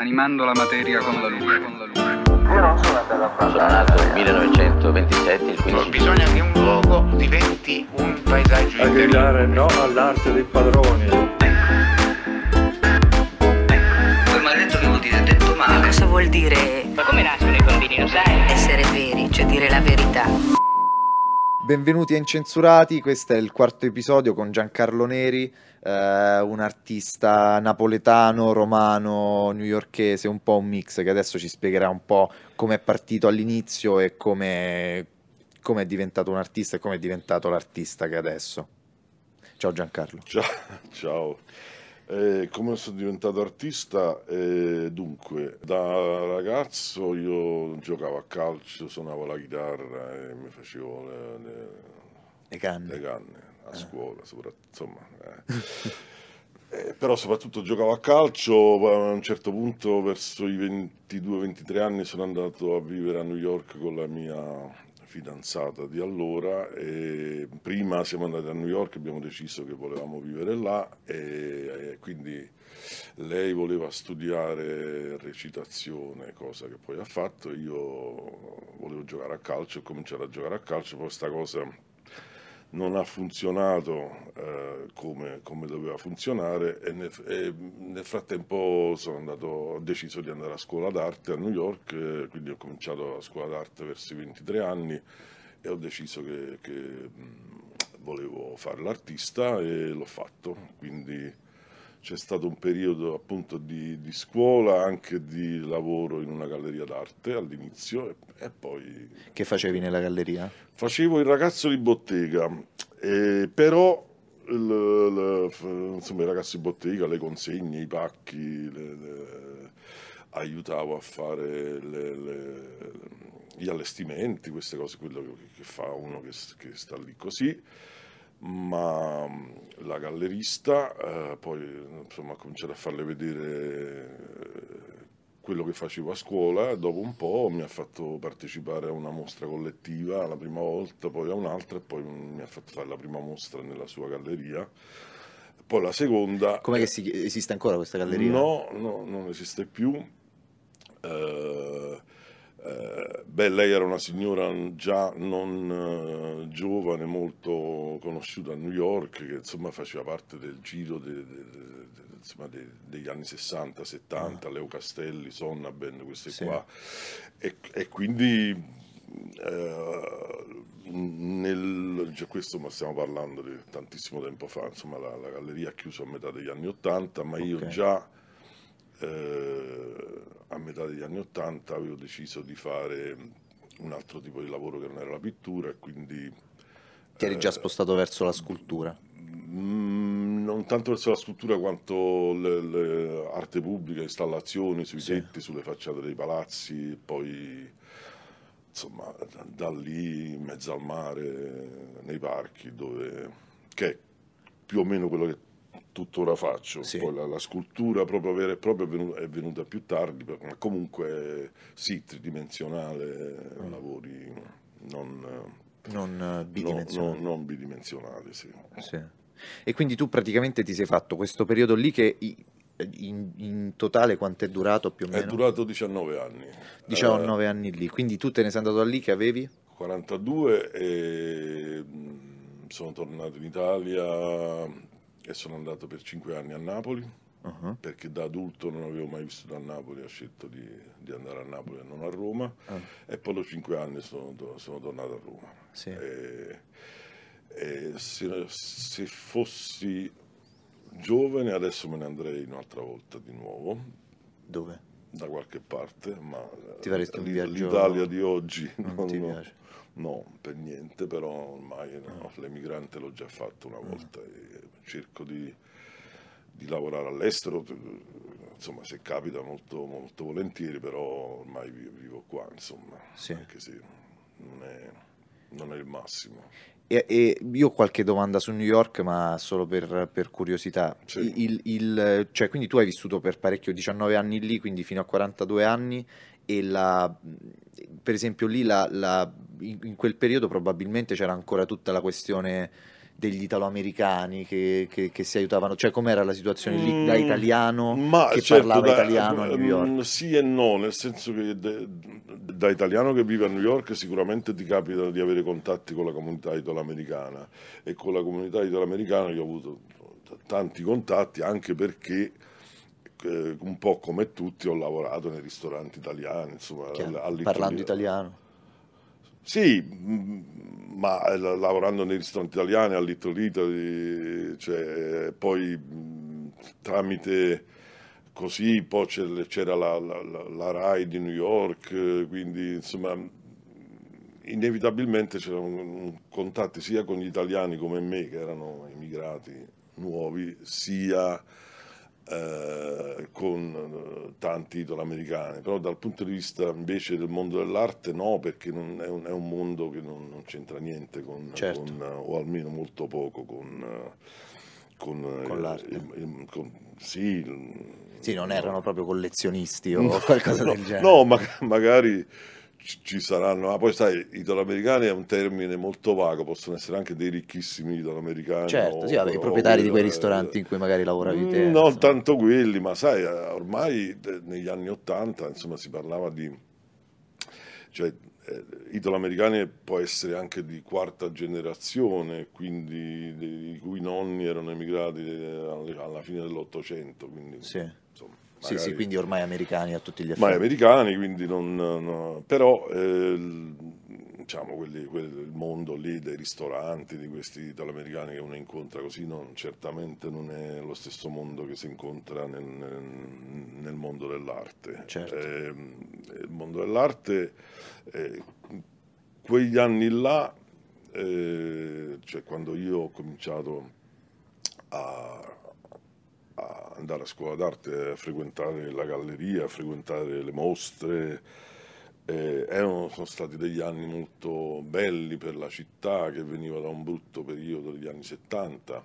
animando la materia con la luce. Con la luce. Io non sono andato a Sono parlare. nato nel 1927, il 15 Bisogna che un luogo diventi un paesaggio a gridare no all'arte dei padroni. Quel maledetto che vuol dire detto male. Cosa vuol dire Ma come nascono i bambini, lo sai? essere veri, cioè dire la verità? Benvenuti a Incensurati, questo è il quarto episodio con Giancarlo Neri, eh, un artista napoletano, romano, newyorkese, un po' un mix che adesso ci spiegherà un po' come è partito all'inizio e come come è diventato un artista e come è diventato l'artista che è adesso. Ciao Giancarlo. Ciao, ciao. Eh, come sono diventato artista? Eh, dunque, da ragazzo io giocavo a calcio, suonavo la chitarra e mi facevo le, le- Le canne. le canne a scuola, soprattutto, insomma. eh. Eh, però soprattutto giocavo a calcio, a un certo punto verso i 22-23 anni sono andato a vivere a New York con la mia fidanzata di allora e prima siamo andati a New York abbiamo deciso che volevamo vivere là e, e quindi lei voleva studiare recitazione, cosa che poi ha fatto, io volevo giocare a calcio, ho cominciato a giocare a calcio, poi sta cosa non ha funzionato eh, come, come doveva funzionare e nel, e nel frattempo andato, ho deciso di andare a scuola d'arte a New York, eh, quindi ho cominciato la scuola d'arte verso i 23 anni e ho deciso che, che, mh, volevo fare l'artista e l'ho fatto, quindi c'è stato un periodo appunto di, di scuola, anche di lavoro in una galleria d'arte all'inizio e, e poi Che facevi nella galleria? Facevo il ragazzo di bottega, eh, però il- il- insomma, il ragazzo di bottega, le consegne, i pacchi, le- le- aiutavo a fare le- gli allestimenti, queste cose, quello che, che fa uno che, che sta lì così. Ma mh, la gallerista eh, poi insomma, ha cominciato a farle vedere eh, quello che facevo a scuola e dopo un po' mi ha fatto partecipare a una mostra collettiva la prima volta, poi a un'altra e poi mi ha fatto fare la prima mostra nella sua galleria. Poi la seconda... Com'è che si, esiste ancora questa galleria? No, no, non esiste più. Eh, eh, beh, lei era una signora già non eh, giovane, molto conosciuta a New York, che insomma faceva parte del giro de- de- de- insomma, de- degli anni 60, 70, Leo Castelli, Sonnabend, queste Ah. Sì. qua. E, e quindi eh, nel, già questo ma stiamo parlando di tantissimo tempo fa, insomma la, la galleria ha chiuso a metà degli anni 80, ma io Ok. già eh, a metà degli anni 80 avevo deciso di fare un altro tipo di lavoro che non era la pittura e quindi Ti eri già spostato verso la scultura. Mm, non tanto verso la scultura quanto le- le arte pubblica, installazioni sui Sì. tetti, sulle facciate dei palazzi, poi insomma da, da lì in mezzo al mare, nei parchi, dove, che è più o meno quello che tuttora faccio. Sì. Poi la, la scultura proprio vera e propria è venuta, è venuta più tardi, ma comunque sì, tridimensionale, Mm. lavori non, Non eh, no- bidimensionali. no- non bidimensionali, sì. Sì. E quindi tu praticamente ti sei fatto questo periodo lì che in, in totale quanto è durato più o È meno? durato 19 anni. 19 anni lì, quindi tu te ne sei andato da lì che avevi? Eh, 42 e mm, sono tornato in Italia e sono andato per 5 anni a Napoli Uh-huh. perché da adulto non avevo mai vissuto a Napoli, ho scelto di, di andare a Napoli e non a Roma Ah, e poi dopo 5 anni sono, sono tornato a Roma. sì. E, e se, se fossi giovane adesso me ne andrei un'altra volta di nuovo Dove? da qualche parte, ma Ti faresti un l'I- viaggio- l'Italia di oggi Non ti no, piace? no, per niente, però ormai no, Ah. l'emigrante l'ho già fatto una volta e cerco di, di lavorare all'estero, insomma se capita molto, molto volentieri, però ormai vi- vivo qua, insomma, Sì. anche se non è, non è il massimo. E, e io ho qualche domanda su New York, ma solo per, per curiosità. Sì. Il, il- cioè, quindi tu hai vissuto per parecchio, 19 anni lì, quindi fino a 42 anni, e la, per esempio lì la, la- in, in quel periodo probabilmente c'era ancora tutta la questione degli italoamericani che, che, che si aiutavano? Cioè, com'era la situazione lì da Mm, italiano ma che certo, parlava da- italiano a New York? mm, Sì e no, nel senso che de- da italiano che vive a New York sicuramente ti capita di avere contatti con la comunità italoamericana e con la comunità italoamericana io ho avuto tanti contatti anche perché eh, un po' come tutti ho lavorato nei ristoranti italiani, insomma, Chiaro, all- parlando italiano. Sì, mm, ma eh, la- lavorando nei ristoranti italiani a Little Italy, cioè, poi mm, tramite così, poi c'era la, la, la- RAI di New York, quindi insomma mm, inevitabilmente c'erano contatti sia con gli italiani come me, che erano immigrati nuovi, sia eh, con eh, tanti italoamericani, però dal punto di vista invece del mondo dell'arte no, perché non- è, un, è un mondo che non, non c'entra niente con, Certo. con, o almeno molto poco con... eh, con, Con l'arte. sì, Sì, non no. erano proprio collezionisti o No, qualcosa del genere. No, ma- magari ci, saranno, ma poi sai, italoamericani è un termine molto vago, possono essere anche dei ricchissimi italoamericani. Certo, sì, o- i o proprietari di quei ristoranti in cui magari lavoravi te. Mm, Non insomma. tanto quelli, ma sai, ormai negli anni Ottanta, insomma, si parlava di... Cioè, eh, italoamericani può essere anche di quarta generazione, quindi i cui nonni erano emigrati eh, alla fine dell'Ottocento, quindi Sì. Sì, sì, quindi ormai americani a tutti gli ma effetti. americani, quindi non, no, però eh, diciamo quelli, quelli- il mondo lì dei ristoranti, di questi italoamericani che uno incontra così, non, certamente non è lo stesso mondo che si incontra nel, nel- nel mondo dell'arte. Certo. Eh, il mondo dell'arte, eh, quegli anni là, eh, cioè quando io ho cominciato a andare a scuola d'arte, a frequentare la galleria, a frequentare le mostre. eh, erano, sono stati degli anni molto belli per la città che veniva da un brutto periodo degli anni 70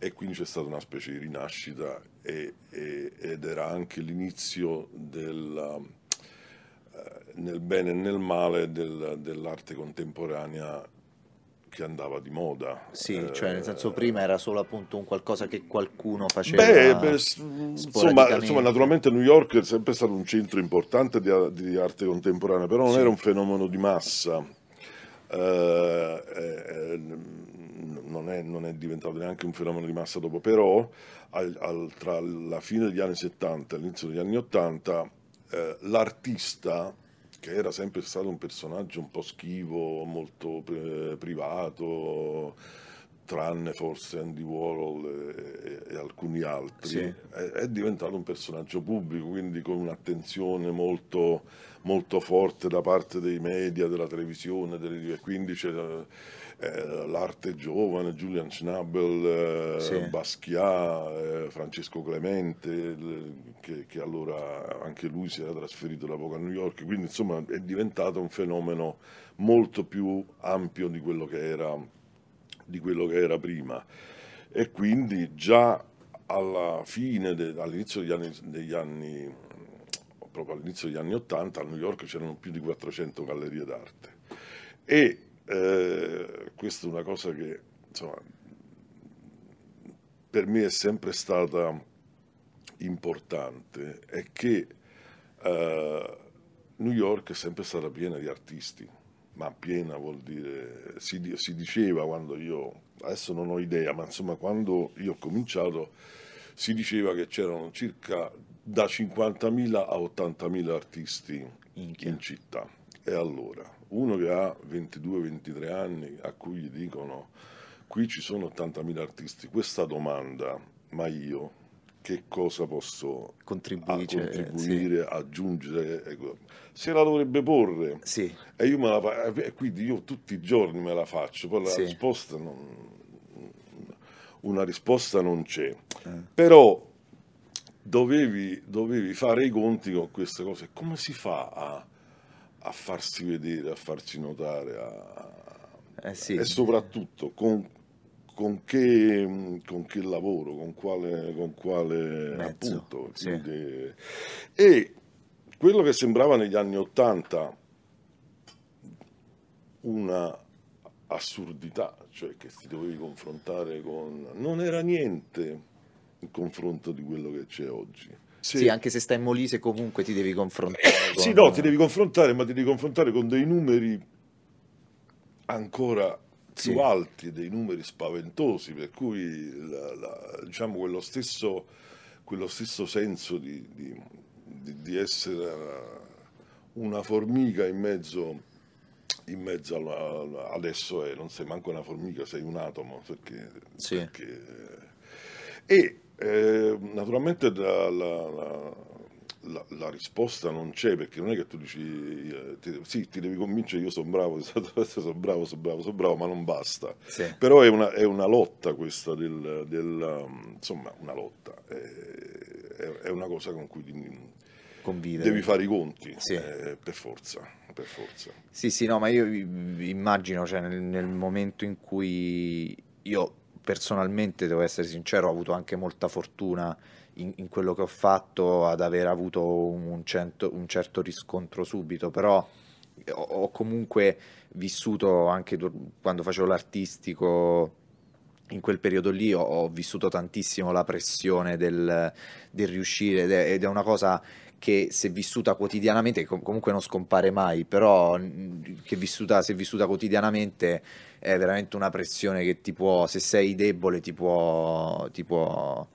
e quindi c'è stata una specie di rinascita e- e- ed era anche l'inizio della, eh, nel bene e nel male del- dell'arte contemporanea che andava di moda. Sì, cioè nel Eh, senso prima era solo appunto un qualcosa che qualcuno faceva. Beh, beh, insomma, insomma, naturalmente New York è sempre stato un centro importante di, di arte contemporanea, però non Sì. era un fenomeno di massa. Eh, eh, n- non, è, non è diventato neanche un fenomeno di massa dopo, però al- al- tra la fine degli anni 70 e l'inizio degli anni 80 eh, l'artista, che era sempre stato un personaggio un po' schivo, molto eh, privato, tranne forse Andy Warhol e, e alcuni altri, Sì. è, è diventato un personaggio pubblico, quindi con un'attenzione molto, molto forte da parte dei media, della televisione, delle, quindi c'era eh, l'arte giovane, Julian Schnabel, eh, Sì. Basquiat, eh, Francesco Clemente, che, che allora anche lui si era trasferito da poco a New York, quindi insomma è diventato un fenomeno molto più ampio di quello che era, di quello che era prima. E quindi già alla fine, de- all'inizio degli anni, degli anni, proprio all'inizio degli anni 80, a New York c'erano più di 400 gallerie d'arte. E eh, questa è una cosa che insomma, per me è sempre stata importante, è che eh, New York è sempre stata piena di artisti, ma piena vuol dire, si, si diceva quando io, adesso non ho idea, ma insomma quando io ho cominciato si diceva che c'erano circa da 50.000 a 80.000 artisti Minchia. in città. E allora, uno che ha 22-23 anni, a cui gli dicono qui ci sono 80.000 artisti, questa domanda, ma io che cosa posso eh, contribuire, aggiungere, ecco, se la dovrebbe porre. Sì, E io me la fa- e quindi io tutti i giorni me la faccio, poi la Sì. risposta non, una risposta non c'è. Eh. Però dovevi, dovevi fare i conti con queste cose. Come si fa a, a farsi vedere, a farsi notare, a- eh sì. e soprattutto con, con che, con che lavoro, con quale, con quale appunto. sì. quindi- E quello che sembrava negli anni Ottanta una assurdità, cioè che ti dovevi confrontare con... non era niente in confronto di quello che c'è oggi. Se- Sì, anche se stai in Molise comunque ti devi confrontare con... Sì, no, ti devi confrontare, ma ti devi confrontare con dei numeri ancora più Sì. alti, dei numeri spaventosi, per cui la- la- diciamo quello stesso, quello stesso senso di, di- di- essere una formica in mezzo, in mezzo alla- alla- adesso è, non sei manco una formica, sei un atomo, perché, Sì. perché- e eh, naturalmente la, la- la- la- risposta non c'è perché non è che tu dici eh, ti- sì, ti devi convincere io sono bravo, sono bravo, sono bravo, sono bravo, ma non basta. Sì. Però è una, è una lotta questa del, del, um, insomma, una lotta, è, è- è una cosa con cui Convivere. devi fare i conti, Sì. eh, per forza, per forza. Sì, sì, no, ma io i- immagino, cioè, nel, nel momento in cui io personalmente, devo essere sincero, ho avuto anche molta fortuna in, in quello che ho fatto ad aver avuto un, cento- un certo riscontro subito, però ho, ho comunque vissuto anche quando facevo l'artistico. In quel periodo lì ho, ho vissuto tantissimo la pressione del, del riuscire ed è, ed è una cosa che se vissuta quotidianamente, com- comunque non scompare mai, però che vissuta, se vissuta quotidianamente è veramente una pressione che ti può, se sei debole, ti può, ti può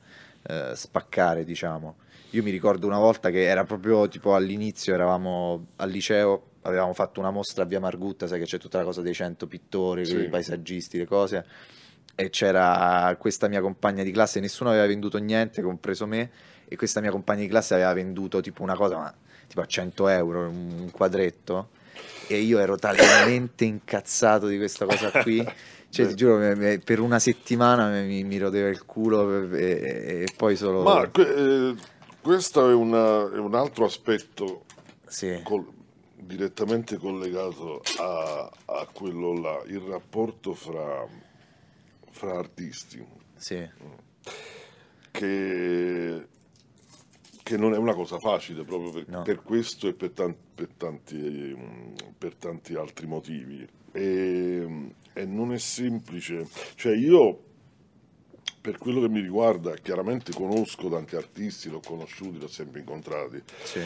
eh, spaccare, diciamo. Io mi ricordo una volta che era proprio tipo all'inizio, eravamo al liceo, avevamo fatto una mostra a Via Margutta, sai che c'è tutta la cosa dei 100 pittori, Sì. i paesaggisti, le cose, e c'era questa mia compagna di classe, nessuno aveva venduto niente, compreso me, e questa mia compagna di classe aveva venduto tipo una cosa, ma tipo a 100 euro, un quadretto, e io ero talmente incazzato di questa cosa qui, cioè ti giuro, per una settimana mi, mi, rodeva il culo e, e- poi solo... Ma eh, questo è, una- è un altro aspetto Sì, col- direttamente collegato a, a quello là, il rapporto fra, fra artisti, sì, che, che non è una cosa facile proprio per, No. per questo e per, tan- per tanti, mm, per tanti altri motivi. E, e non è semplice, cioè io per quello che mi riguarda chiaramente conosco tanti artisti, li ho conosciuti, li ho sempre incontrati, sì,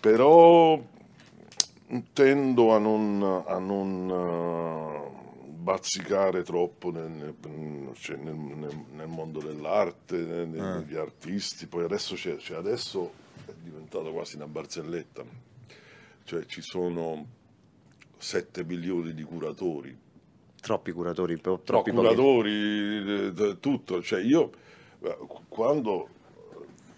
però tendo a non, a non eh, bazzicare troppo nel, nel- cioè nel- nel- nel mondo dell'arte, Ah. negli artisti, poi adesso, c'è, cioè adesso è diventato quasi una barzelletta, cioè ci sono 7 milioni di curatori, troppi curatori, No, troppi pochi. curatori, eh, tutto. Cioè io eh, quando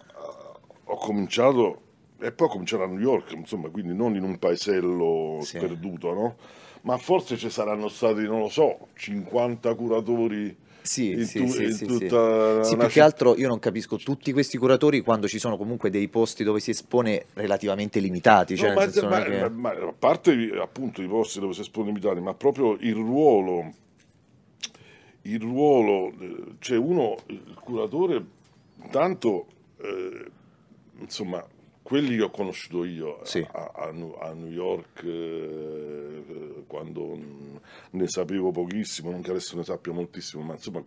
eh, ho cominciato, e poi ho cominciato a New York, insomma, quindi non in un paesello Sì. sperduto, no? Ma forse ci saranno stati, non lo so, 50 curatori Sì, in, sì, tu- sì, in sì, sì. tutta Sì, una più che altro io non capisco tutti questi curatori quando ci sono comunque dei posti dove si espone relativamente limitati, cioè No, ma, ma- che- ma- a parte appunto i posti dove si espone limitati, ma proprio il ruolo, il ruolo, eh, cioè uno, il curatore, tanto, eh, insomma, quelli che ho conosciuto io a- Sì. a, a a New York eh, quando mm, ne sapevo pochissimo, non che adesso ne sappia moltissimo, ma insomma,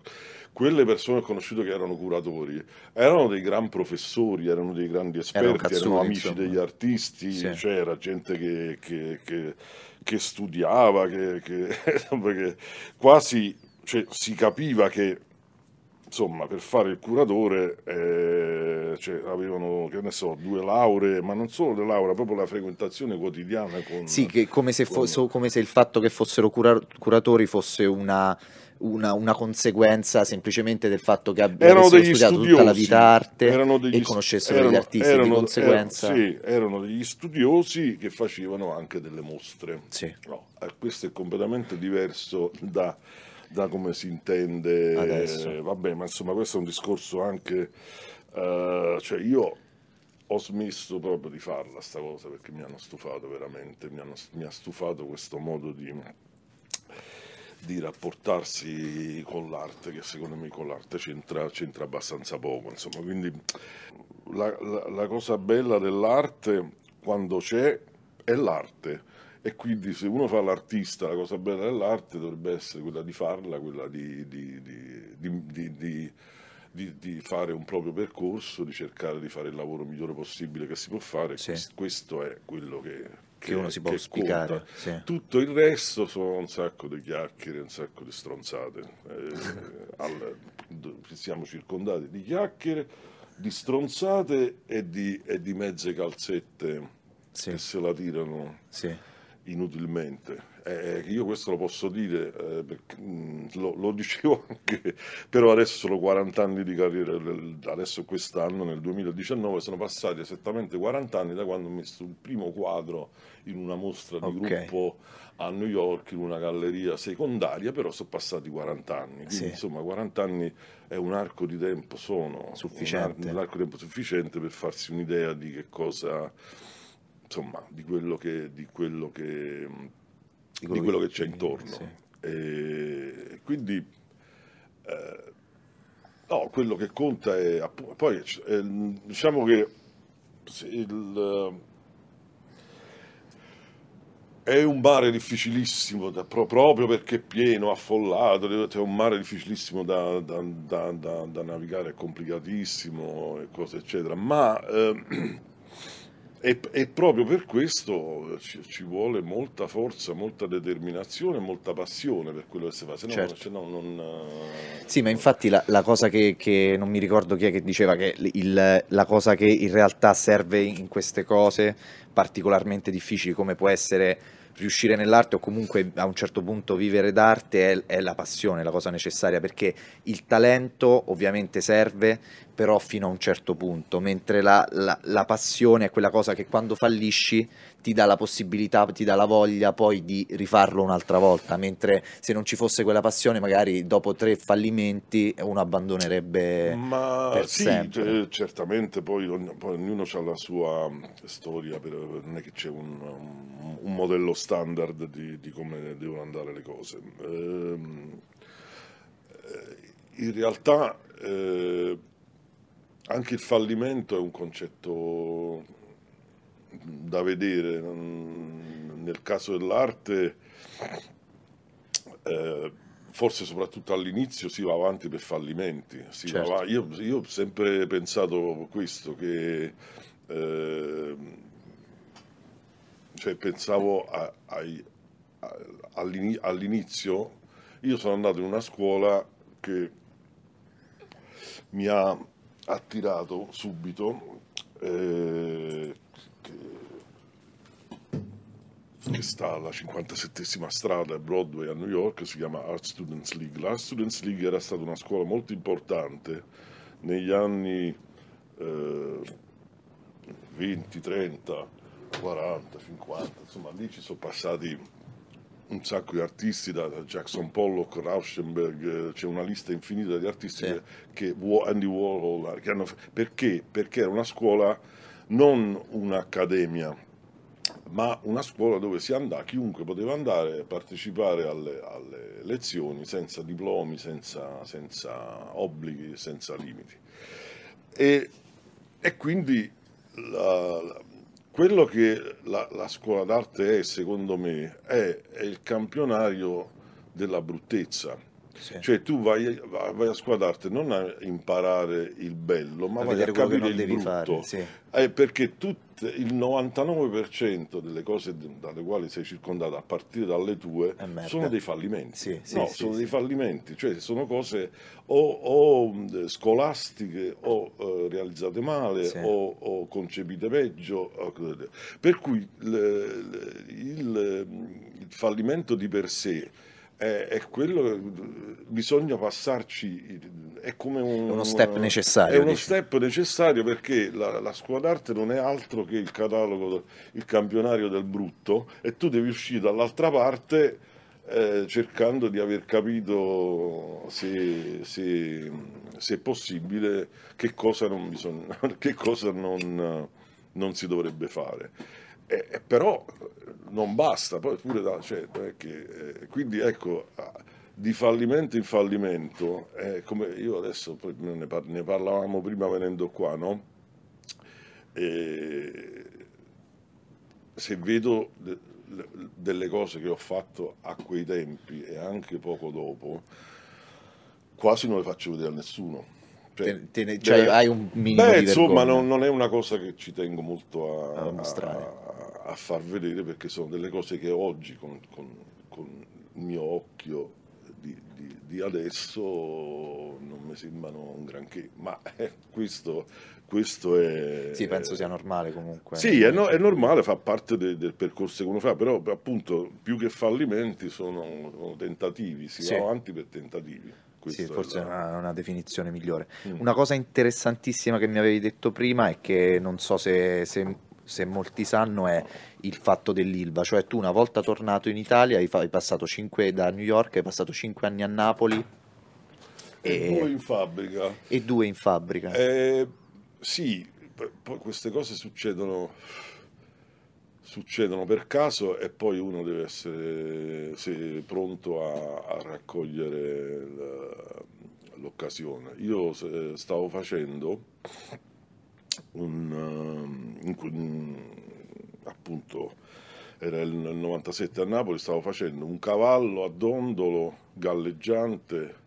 quelle persone che ho conosciuto che erano curatori erano dei gran professori, erano dei grandi Erano esperti, erano, cazzuti, amici insomma. degli artisti, Sì. c'era gente che, che- che- che studiava, che quasi cioè, si capiva che insomma per fare il curatore eh, cioè, avevano che ne so due lauree, ma non solo le lauree, proprio la frequentazione quotidiana con Sì, che come se, con- fosse- come se il fatto che fossero cura- curatori fosse una, una- una conseguenza semplicemente del fatto che ab- erano avessero degli studiato tutta la vita arte e conoscessero erano- gli artisti, erano- di conseguenza... erano- sì, erano degli studiosi che facevano anche delle mostre. Sì. No, eh, questo è completamente diverso da, da come si intende Adesso. eh, vabbè, ma insomma questo è un discorso anche eh, cioè io ho smesso proprio di farla sta cosa perché mi hanno stufato veramente, mi, hanno- mi ha stufato questo modo di, di rapportarsi con l'arte, che secondo me con l'arte c'entra, c'entra abbastanza poco, insomma, quindi la, la- la cosa bella dell'arte quando c'è è l'arte E quindi se uno fa l'artista, la cosa bella dell'arte dovrebbe essere quella di farla, quella di, di- di- di- fare un proprio percorso, di cercare di fare il lavoro migliore possibile che si può fare. Sì. Quest- Questo è quello che, Che uno si può conta. sì. Tutto il resto sono un sacco di chiacchiere, un sacco di stronzate. Eh, al- siamo circondati di chiacchiere, di stronzate e di, e di mezze calzette Sì, che se la tirano sì, inutilmente. Eh, io questo lo posso dire, eh, perché, mm, lo, lo dicevo anche, però adesso sono 40 anni di carriera, adesso quest'anno, nel 2019, sono passati esattamente 40 anni da quando ho messo il primo quadro in una mostra di Ok. gruppo a New York, in una galleria secondaria, però sono passati 40 anni, quindi Sì. insomma 40 anni è un arco di tempo, sono Sufficiente. un, ar- un arco di tempo sufficiente per farsi un'idea di che cosa insomma, di quello che, di quello che, di quello che c'è intorno. sì. E quindi, eh, no, quello che conta è, appu- poi eh, diciamo che il, è un mare difficilissimo, da- pro- proprio perché è pieno, affollato, è un mare difficilissimo da, da- da- da- da navigare, è complicatissimo, e cose eccetera, ma eh, e, e proprio per questo ci, ci vuole molta forza, molta determinazione, molta passione per quello che si fa, se no, Certo. se no non... eh, Sì, ma infatti la, la cosa che, che non mi ricordo chi è che diceva che il- la cosa che in realtà serve in queste cose particolarmente difficili, come può essere riuscire nell'arte o comunque a un certo punto vivere d'arte, è, è la passione, la cosa necessaria, perché il talento ovviamente serve, però fino a un certo punto, mentre la, la- la passione è quella cosa che quando fallisci ti dà la possibilità, ti dà la voglia poi di rifarlo un'altra volta, mentre se non ci fosse quella passione magari dopo tre fallimenti uno abbandonerebbe Ma per sì, sempre. eh, certamente poi, poi ognuno ha la sua mm, storia, per- non è che c'è un, un- un modello standard di, di come devono andare le cose. Ehm, eh, in realtà eh, anche il fallimento è un concetto da vedere. Nel caso dell'arte eh, forse soprattutto all'inizio si va avanti per fallimenti. Certo. avanti- Io, io ho sempre pensato questo, che eh, cioè pensavo a- ai- a- all'ini- all'inizio, io sono andato in una scuola che mi ha attirato subito, eh, che, sta alla 57esima strada a Broadway a New York, si chiama Art Students League. L'Art Students League era stata una scuola molto importante negli anni eh, 20, 30, 40, 50, insomma lì ci sono passati un sacco di artisti, da Jackson Pollock, Rauschenberg, eh, c'è una lista infinita di artisti Sì. che, Andy Warhol, che hanno, perché? Perché era una scuola, non un'accademia, ma una scuola dove si andava, chiunque poteva andare a partecipare alle, alle lezioni senza diplomi, senza, senza obblighi, senza limiti. E, e quindi la- la- quello che la, la scuola d'arte è, secondo me, è, è il campionario della bruttezza. Sì. Cioè tu vai, vai a scuola d'arte non a imparare il bello, ma A vai a capire il devi brutto. fare, sì. Eh, perché tutte, il 99% delle cose dalle quali sei circondato a partire dalle tue sono dei fallimenti. Sì, sì, no, sono dei fallimenti, cioè sono cose o, o, scolastiche o eh, realizzate male o, o concepite peggio. Per cui l- l- il, il fallimento di per sé è, è quello che bisogna passarci, è come un, uno step necessario, È uno dici. step necessario perché la, la scuola d'arte non è altro che il catalogo, il campionario del brutto e tu devi uscire dall'altra parte eh, cercando di aver capito se, se- se è possibile che cosa non, bisogna, che cosa non, non si dovrebbe fare. E- e però non basta, poi pure da, cioè, che, eh, quindi ecco, di fallimento in fallimento, eh, come io adesso ne, par- ne parlavamo prima venendo qua, no? Se vedo de- le- delle cose che ho fatto a quei tempi e anche poco dopo, quasi non le faccio vedere a nessuno. Cioè, Te- te ne- cioè, deve- hai un minimo Beh, insomma, non, non è una cosa che ci tengo molto a, A mostrare. a- a far vedere perché sono delle cose che oggi con, con- con il mio occhio di, di- di adesso non mi sembrano un granché, ma eh, questo, questo è... Sì, penso sia normale comunque. Sì, è, no- è normale, fa parte de- del percorso che uno fa, però appunto più che fallimenti sono, sono tentativi, si Sì. va avanti per tentativi. Questo Sì, forse è la- una, una definizione migliore. Mm. Una cosa interessantissima che mi avevi detto prima è che non so se, se- se molti sanno è il fatto dell'Ilva, cioè tu una volta tornato in Italia hai, passato 5 da New York, hai passato 5 anni a Napoli E e, in fabbrica. e due in fabbrica. Eh, sì, poi queste cose succedono, succedono per caso e poi uno deve essere se- pronto a, a raccogliere l'occasione. Io stavo facendo un, um, in un- appunto era il 97 a Napoli, stavo facendo un cavallo a dondolo galleggiante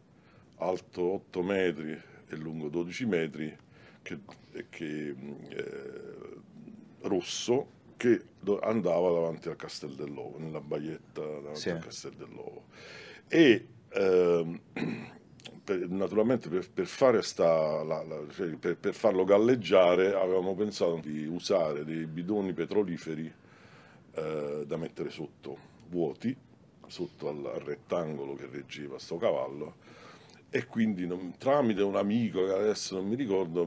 alto 8 metri e lungo 12 metri, che, che, eh, rosso, che andava davanti al Castel dell'Ovo, nella baietta davanti Sì. al Castel dell'Ovo. E ehm, per- naturalmente per, per fare sta, la- la- cioè, per, farlo galleggiare avevamo pensato di usare dei bidoni petroliferi eh, da mettere sotto, vuoti, sotto al, al rettangolo che reggeva sto cavallo e quindi non- tramite un amico che adesso non mi ricordo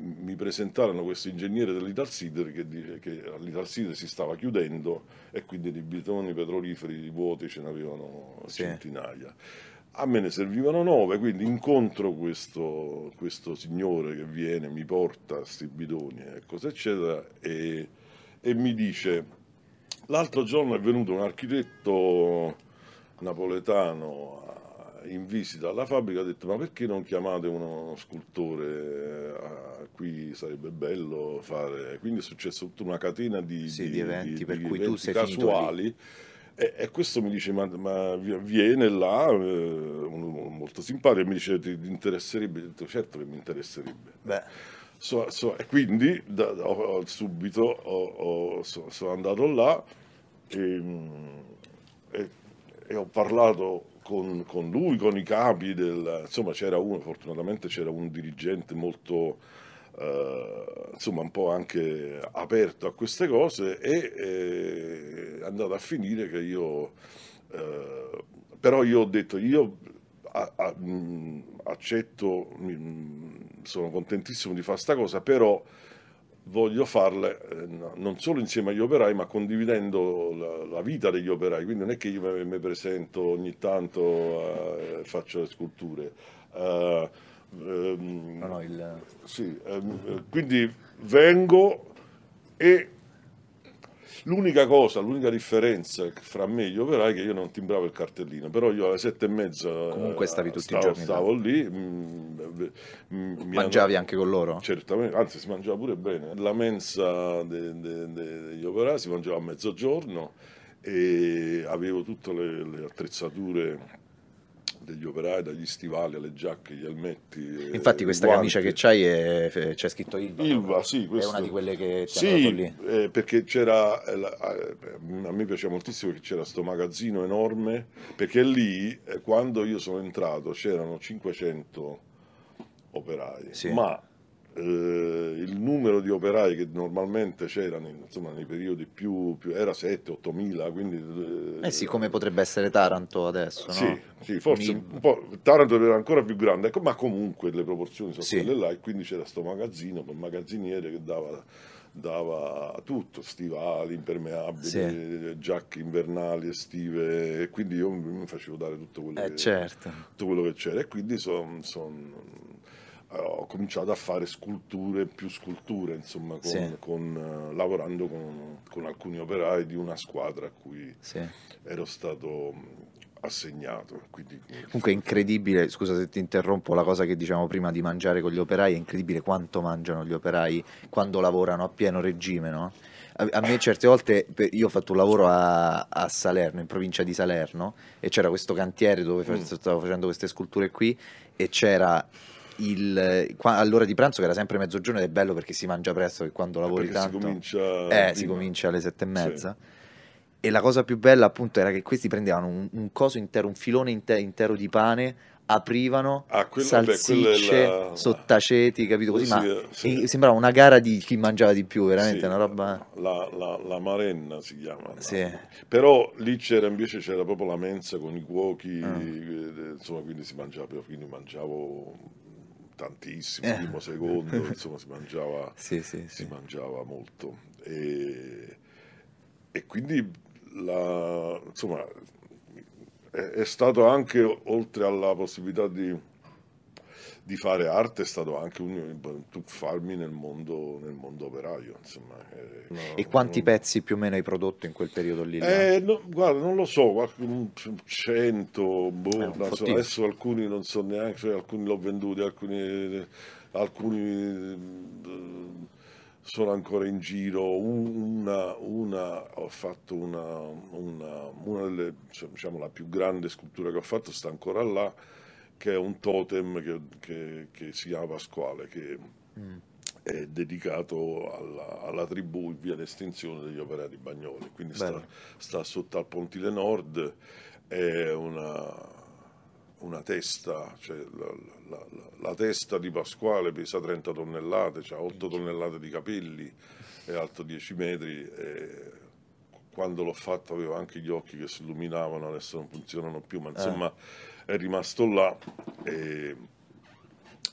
mi presentarono questo ingegnere dell'Italsider che dice che l'Italsider si stava chiudendo e quindi di bidoni petroliferi vuoti ce n'avevano Sì. centinaia. A me ne servivano nove, quindi incontro questo, questo signore che viene, mi porta questi bidoni e cose eccetera e, e mi dice l'altro giorno è venuto un architetto napoletano a- in visita alla fabbrica ha detto ma perché non chiamate uno scultore? Eh, qui sarebbe bello fare quindi è successo tutta una catena di, Sì, di eventi per cui tu sei casuali e, e questo mi dice ma, ma vi- viene là eh, uno molto simpatico e mi dice ti, ti interesserebbe? Io ho detto certo che mi interesserebbe. Beh, So- so- e quindi da- da- ho- subito ho- ho- so- sono andato là e, mm, e- e ho parlato con, con lui, con i capi del... Insomma c'era uno, fortunatamente c'era un dirigente molto, eh, insomma un po' anche aperto a queste cose e eh, è andato a finire che io... eh, però io ho detto, io a- a- mh, accetto, mh, sono contentissimo di fare sta cosa, però voglio farle eh, no- non solo insieme agli operai, ma condividendo la, la vita degli operai. Quindi non è che io mi, mi presento ogni tanto e faccio le sculture. Eh, ehm, no, no, il... sì, ehm, eh, quindi vengo e l'unica cosa, l'unica differenza fra me e gli operai è che io non timbravo il cartellino, però io alle sette e mezza Comunque eh, stavi tutti i stavo, giorni là. stavo lì, eh, mm, mi Mangiavi hanno- anche con loro? Certamente, anzi si mangiava pure bene. La mensa de- de- de- degli operai si mangiava a mezzogiorno e avevo tutte le, le attrezzature degli operai, dagli stivali alle giacche, gli elmetti. eh, Infatti questa i camicia che guanti. c'hai è, c'è scritto Ilva. Ilva, sì, È questo- una di quelle che ti dato Sì, lì. eh, perché c'era, eh, eh, a me piaceva moltissimo che c'era sto magazzino enorme, perché lì, eh, quando io sono entrato, c'erano 500 operai, Sì. ma eh, il numero di operai che normalmente c'erano, in- insomma, nei periodi più, più era 7-8 mila, quindi... Eh sì, come potrebbe essere Taranto adesso, no? Sì, sì, forse Un- un po'. Taranto era ancora più grande, ecco, ma comunque le proporzioni sono Sì. quelle là e quindi c'era sto magazzino con magazziniere che dava, dava tutto, stivali, impermeabili, Sì. giacche invernali, estive e quindi io mi facevo dare tutto quello, Eh che, certo. tutto quello che c'era e quindi son- son- ho cominciato a fare sculture, più sculture, insomma, con, Sì. con, eh, lavorando con, con alcuni operai di una squadra a cui Sì. ero stato assegnato. Quindi, Comunque è incredibile, scusa se ti interrompo, la cosa che dicevamo prima di mangiare con gli operai, è incredibile quanto mangiano gli operai quando lavorano a pieno regime, no? A, me certe volte, io ho fatto un lavoro a, a Salerno, in provincia di Salerno, e c'era questo cantiere dove Mm. stavo facendo queste sculture qui, e c'era il, qua- all'ora di pranzo che era sempre mezzogiorno ed è bello perché si mangia presto e quando lavori perché si tanto... comincia Eh, si comincia alle sette e mezza. E la cosa più bella, appunto, era che questi prendevano un, un coso intero, un filone inte- intero di pane, aprivano Ah, quello- salsicce, è la- sottaceti, capito così? Sì, Ma sì. sembrava una gara di chi mangiava di più, veramente, Sì, una roba. La, la- la Marenna si chiama. no? Sì. Però lì c'era invece c'era proprio la mensa con i cuochi, Ah. eh, insomma, quindi si mangiava, quindi mangiavo tantissimo, Eh. primo, secondo, insomma, si mangiava, Sì, sì, si sì. mangiava molto. E, e quindi la, insomma, è, è stato anche, oltre alla possibilità di, di fare arte, è stato anche un tuffarmi nel mondo, nel mondo operaio. Insomma, eh, no, E quanti non- pezzi più o meno hai prodotto in quel periodo lì? eh, no, guarda, non lo so, cento, boh, Eh, adesso, fottino. adesso alcuni non so neanche, cioè, alcuni l'ho venduti, alcuni, alcuni eh, sono ancora in giro, una, una ho fatto una, una, una delle, cioè, diciamo, la più grande scultura che ho fatto sta ancora là, che è un totem che, che- che si chiama Pasquale, che Mm. è dedicato alla, alla tribù in via d'estinzione degli operai bagnoli, quindi sta, sta sotto al Pontile Nord, è una, una testa, cioè la, la- la- testa di Pasquale pesa 30 tonnellate, ha 8 tonnellate di capelli, è alto 10 metri. e quando l'ho fatto avevo anche gli occhi che si illuminavano, adesso non funzionano più, ma insomma è rimasto là. E,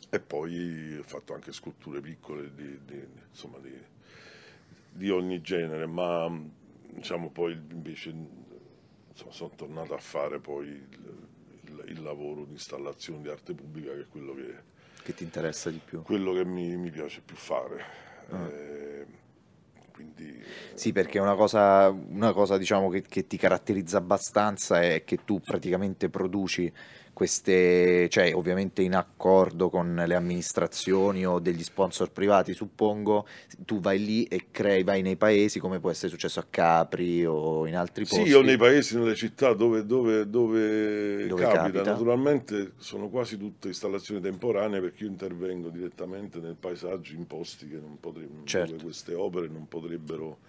e poi ho fatto anche sculture piccole di, di- insomma, di, di ogni genere, ma diciamo poi invece insomma, sono tornato a fare poi il, il- il lavoro di installazione di arte pubblica che è quello che, Che ti interessa di più? quello che mi, mi piace più fare. Ah. Eh, quindi Sì, perché una cosa, una cosa diciamo che, che ti caratterizza abbastanza è che tu praticamente produci queste, cioè ovviamente in accordo con le amministrazioni o degli sponsor privati, suppongo, tu vai lì e crei, vai nei paesi come può essere successo a Capri o in altri posti. Sì, o nei paesi, nelle città dove, dove- dove Dove capita. capita. naturalmente sono quasi tutte installazioni temporanee perché io intervengo direttamente nel paesaggio in posti che non potrebbero, Certo. dove queste opere non potrebbero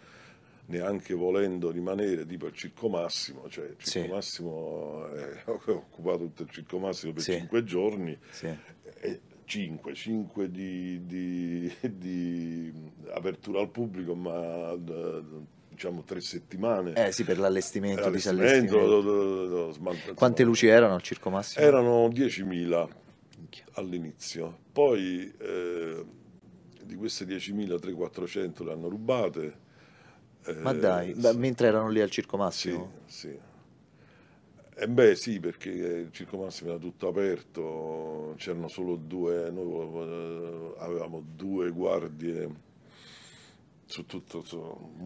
neanche volendo rimanere, tipo il Circo Massimo, cioè il Circo Sì. Massimo, eh, ho occupato tutto il Circo Massimo per Sì. cinque giorni, Sì. e 5, 5 di, di- di apertura al pubblico, ma diciamo tre settimane. Eh sì, per l'allestimento, Allestimento, disallestimento. lo- lo- Quante luci erano al Circo Massimo? Erano 10.000 all'inizio, poi eh, di queste 10.000 300-400 le hanno rubate. Ma eh, dai, sì. da- mentre erano lì al Circo Sì, Massimo? sì. E beh sì, perché il Circo Massimo era tutto aperto, c'erano solo due, noi eh, avevamo due guardie su tutto, su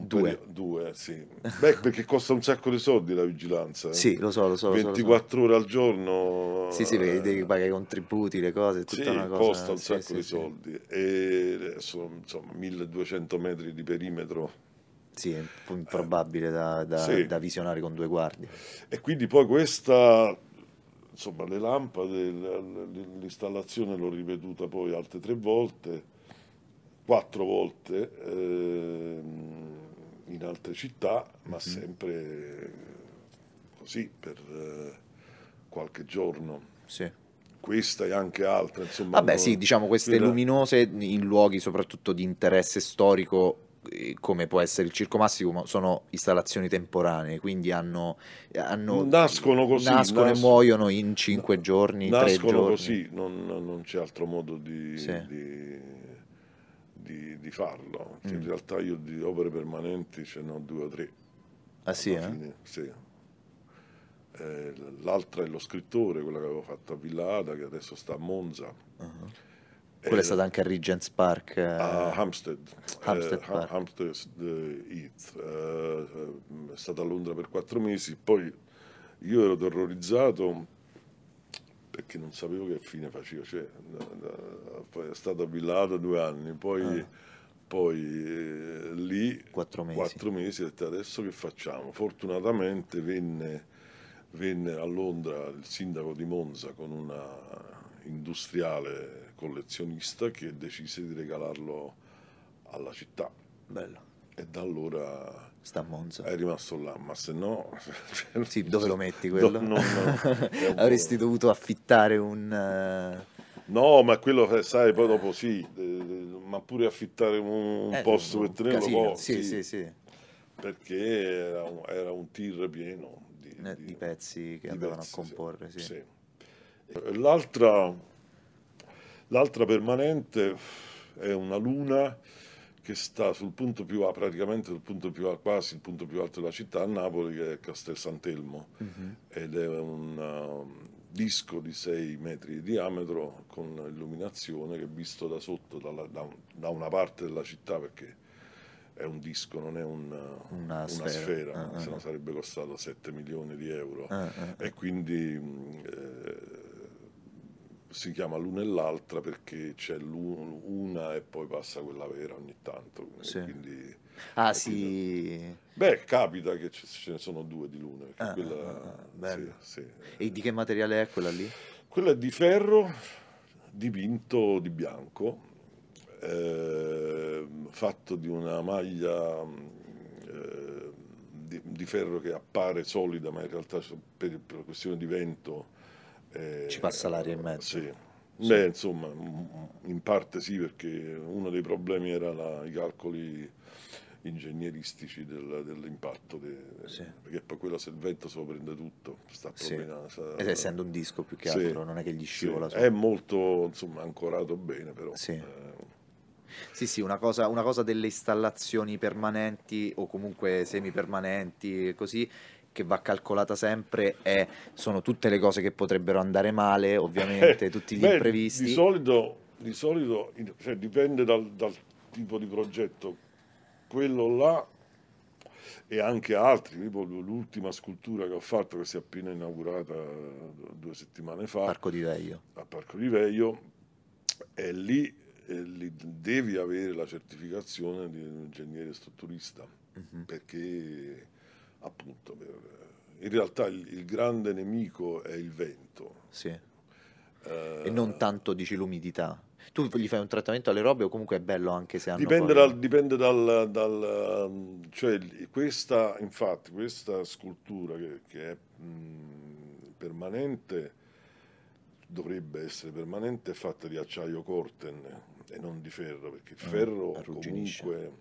Due? perio- due, sì. Beh, perché costa un sacco di soldi la vigilanza. eh. Sì, lo so, lo so. lo so, lo so. 24 ore al giorno. Sì, sì, perché devi eh, pagare i contributi, le cose, tutta sì, una cosa. costa un sì, sacco sì, di sì. soldi. E adesso, insomma, 1200 metri di perimetro. Sì, è improbabile da, da- Sì. da visionare con due guardie. E quindi poi questa, insomma, le lampade, l'installazione l'ho ripetuta poi altre tre volte, quattro volte ehm, in altre città, ma Mhm. sempre così per eh, qualche giorno. Sì. Questa e anche altre, insomma. Vabbè, hanno- sì, diciamo queste quella- luminose in luoghi soprattutto di interesse storico, eh, come può essere il Circo Massimo, sono installazioni temporanee, quindi hanno, hanno- Nascono così, nascono e nas- muoiono in cinque giorni, tre Nascono giorni. così, non, non c'è altro modo di, Sì. di- di- di farlo. In Mm. realtà io di opere permanenti ce ne ho due o tre. Ah sì, eh? fine, sì. Eh, l'altra è lo scrittore, quella che avevo fatto a Villa Ada, che adesso sta a Monza. Uh-huh. Quella è Eh, stata anche a Regent's Park. eh, a Hampstead, Hampstead eh, Park. Hampstead eh, Heath. Eh, eh, è stata a Londra per quattro mesi, poi io ero terrorizzato perché non sapevo che fine faceva, cioè, è stato a Villata due anni, poi, Ah. poi lì Quattro mesi. quattro mesi, ho detto adesso che facciamo? Fortunatamente venne, venne a Londra il sindaco di Monza con una industriale collezionista che decise di regalarlo alla città Bello. e da allora Sta a Monza. è rimasto là, ma se no... Sì, dove lo metti quello? No, no, no, po'- Avresti dovuto affittare un... eh, No, ma quello, eh, sai, poi dopo sì, eh, ma pure affittare un, eh, posto un per tenerlo, casino. poi, Sì, sì, sì. perché era un, era un tir pieno di, Eh, di- di pezzi che di andavano pezzi, a comporre, sì. Eh, L'altra, l'altra permanente è una luna che sta sul punto più a- praticamente sul punto più quasi il punto più alto della città, a Napoli, che è Castel Sant'Elmo, Mhm. ed è un um, disco di 6 metri di diametro con illuminazione che è visto da sotto, dalla- da, da una parte della città, perché è un disco, non è un- Una una sfera. sfera, ah, se no ah. sarebbe costato 7 milioni di euro ah, e quindi mh, eh, si chiama l'una e l'altra perché c'è l'u- una e poi passa quella vera ogni tanto. Sì. quindi- Ah, sì. Beh, capita che ce, ne sono due di lune. perché Ah, quella, ah, ah, sì, sì. E di che materiale è quella lì? Quella è di ferro dipinto di bianco, eh, fatto di una maglia eh, di, di ferro che appare solida, ma in realtà per, per questione di vento eh, Ci passa l'aria in mezzo. Sì. Beh, insomma, in parte sì, perché uno dei problemi era la- i calcoli ingegneristici del- dell'impatto, de- Sì. perché poi quello se il vento se lo prende tutto, sta Sì. proprio sa- Ed essendo un disco più che Sì, altro, non è che gli sì. scivola su. È molto insomma ancorato bene, però. Sì. eh, Sì, sì, una cosa, una cosa delle installazioni permanenti o comunque semipermanenti, così, che va calcolata sempre è, sono tutte le cose che potrebbero andare male, ovviamente, eh, tutti gli beh, imprevisti. Di solito, di solito cioè, dipende dal, dal tipo di progetto. Quello là e anche altri, tipo l'ultima scultura che ho fatto, che si è appena inaugurata due settimane fa. Parco di Veio. a Parco di Veio e lì, eh, lì devi avere la certificazione di un ingegnere strutturista Mhm. perché appunto per- in realtà il, il grande nemico è il vento Sì. Eh, E non tanto, dici, l'umidità. Tu gli fai un trattamento alle robe o comunque è bello anche se hanno dipende poi- dal, dipende dal, dal, um, cioè questa infatti questa scultura che, che è mh, permanente dovrebbe essere permanente è fatta di acciaio corten e non di ferro perché il Ah, ferro arrugginisce. comunque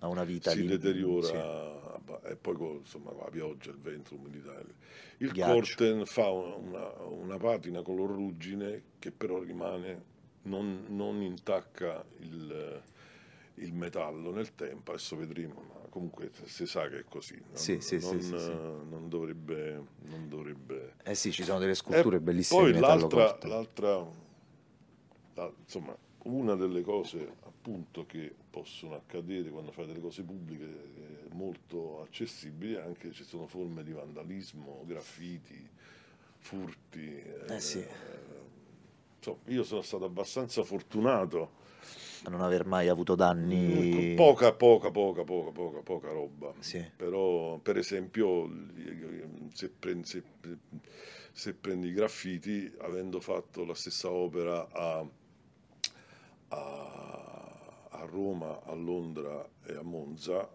ha una vita si lì, deteriora sì. e poi insomma, la pioggia, il vento, l'umidità. Il Ghiaccio. corten fa una, una- patina color ruggine che però rimane, non, non intacca il, il metallo nel tempo, adesso vedremo, ma comunque si sa che è così. Non, Sì, sì, non, non dovrebbe... Non dovrebbe Eh sì, ci sono delle sculture e bellissime Poi l'altra, l'altra la- insomma, una delle cose appunto che possono accadere quando fai delle cose pubbliche eh, molto accessibili, anche ci sono forme di vandalismo, graffiti, furti. Eh sì. insomma, io sono stato abbastanza fortunato. A non aver mai avuto danni. Mm, Poca, poca, poca, poca, poca, poca roba. Sì. Però, per esempio, se prendi, se, se prendi i graffiti, avendo fatto la stessa opera a, a- a Roma, a Londra e a Monza,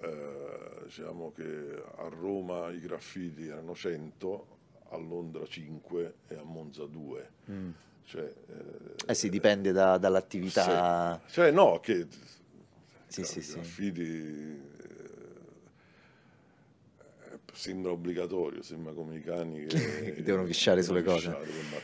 eh, diciamo che a Roma i graffiti erano 100, a Londra 5 e a Monza 2. Mm. Cioè, Eh sì, dipende da- dall'attività. sì. Cioè, no, che Sì, sì, i sì. Sembra obbligatorio, sembra come i cani che Che devono fisciare sulle cose.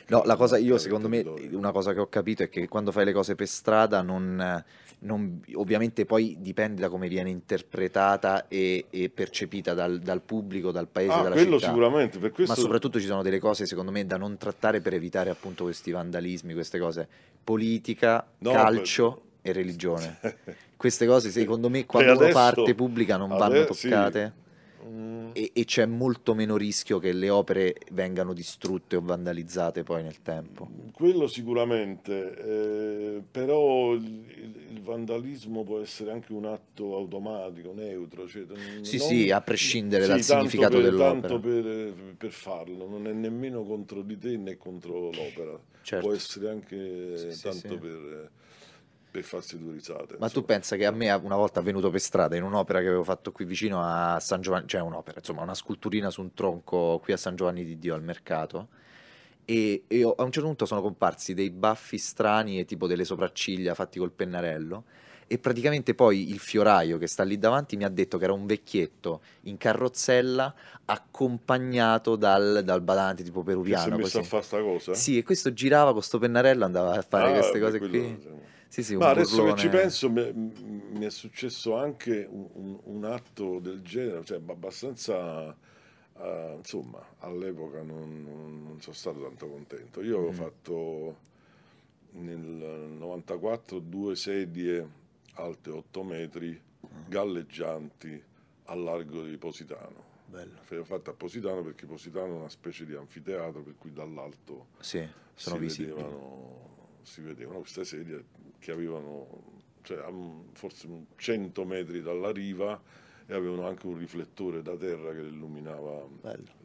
No, la cosa, io secondo me, una cosa che ho capito è che quando fai le cose per strada non, non- ovviamente poi dipende da come viene interpretata e, e percepita dal, dal pubblico, dal paese, Ah, dalla quello città. sicuramente, per questo Ma soprattutto ci sono delle cose, secondo me, da non trattare per evitare appunto questi vandalismi, queste cose. Politica, No, calcio per- e religione. Queste cose, secondo me, quando adesso- parte pubblica non vanno ade- sì. toccate. Mm, e, e c'è molto meno rischio che le opere vengano distrutte o vandalizzate poi nel tempo. Quello sicuramente, eh, però il, il- vandalismo può essere anche un atto automatico, neutro. Cioè, Sì, non- sì, a prescindere sì, dal significato per- dell'opera. Tanto per, per farlo, non è nemmeno contro di te né contro l'opera. Certo. Può essere anche Sì, sì, tanto sì. Per, per farsi due risate. Ma tu insomma. pensa che a me una volta venuto per strada in un'opera che avevo fatto qui vicino a San Giovanni, cioè un'opera, insomma una sculturina su un tronco qui a San Giovanni di Dio al mercato e, e a un certo punto sono comparsi dei baffi strani e tipo delle sopracciglia fatti col pennarello e praticamente poi il fioraio che sta lì davanti mi ha detto che era un vecchietto in carrozzella accompagnato dal, dal badante tipo Che si è peruviano messo a così. fare sta cosa? Sì, e questo girava con sto pennarello andava a fare Ah, queste cose qui. Sì, sì, Ma adesso che ci penso, mi, è successo anche un, un- atto del genere, cioè abbastanza, eh, insomma, all'epoca non, non- non sono stato tanto contento. Io avevo Mm. fatto nel 94 due sedie alte 8 metri, galleggianti al largo di Positano. Bello. Fatto a Positano perché Positano è una specie di anfiteatro per cui dall'alto Sì, si vedevano, si vedevano queste sedie che avevano cioè, forse un 100 metri dalla riva e avevano anche un riflettore da terra che illuminava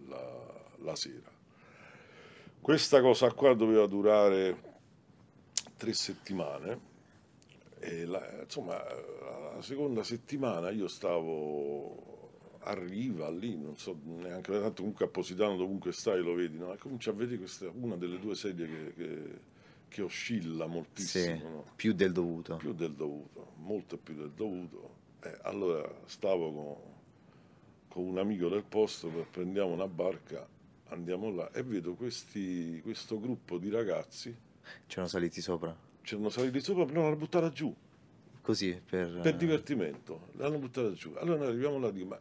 la, la sera. Questa cosa qua doveva durare tre settimane e la, insomma la seconda settimana io stavo a riva lì, non so neanche tanto comunque a Positano dovunque stai lo vedi, no? Cominci a vedere questa, una delle due sedie che, che- che oscilla Sì, moltissimo, no? più del dovuto. più del dovuto, molto più del dovuto. Eh, allora stavo con, con un amico del posto, prendiamo una barca, andiamo là e vedo questi, questo gruppo di ragazzi, C'erano saliti sopra. c'erano saliti sopra, però l'hanno buttata giù, Così, per... per divertimento, l'hanno buttata giù. Allora noi arriviamo là e dico, ma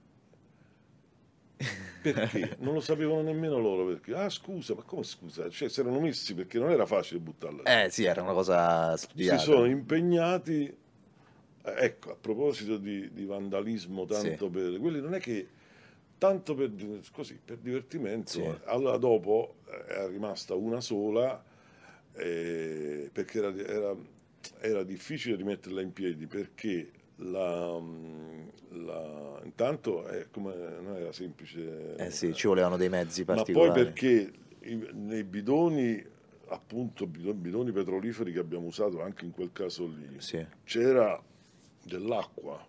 perché? Non lo sapevano nemmeno loro perché. Ah scusa, ma come scusa? Cioè si erano messi perché non era facile buttarla. Eh sì, era una cosa si studiata. sono impegnati, eh, ecco, a proposito di, di vandalismo, tanto Sì. per quelli non è che tanto per così, per divertimento. Sì. Allora dopo eh, è rimasta una sola eh, perché era, era- era difficile rimetterla in piedi perché la, la- intanto è come non era semplice Eh sì, ci volevano dei mezzi ma poi particolari. perché nei bidoni, appunto, bido- bidoni petroliferi che abbiamo usato anche in quel caso lì, Sì. c'era dell'acqua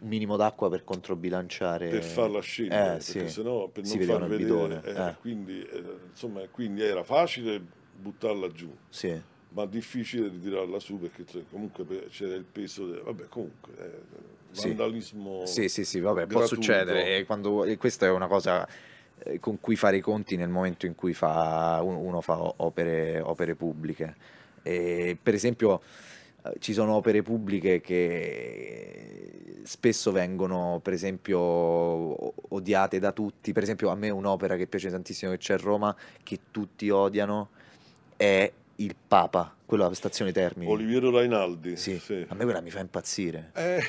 Un minimo d'acqua per controbilanciare... per farla scendere, Eh sì, perché sennò per si non far vedere, bidone. eh, eh, quindi, eh, insomma, quindi era facile buttarla giù, Sì. Ma difficile ritirarla su perché cioè, comunque c'era il peso, de- vabbè comunque, eh, vandalismo. Sì, sì, sì, vabbè, può gratuito. succedere. E, quando, e questa è una cosa eh, con cui fare i conti nel momento in cui fa, un- uno fa opere, opere pubbliche. E, per esempio, eh, ci sono opere pubbliche che spesso vengono, per esempio, odiate da tutti. Per esempio, a me un'opera che piace tantissimo che c'è a Roma, che tutti odiano, è il Papa, quello alla stazione Termini. Oliviero Rainaldi, Sì, sì. a me quella mi fa impazzire. Eh,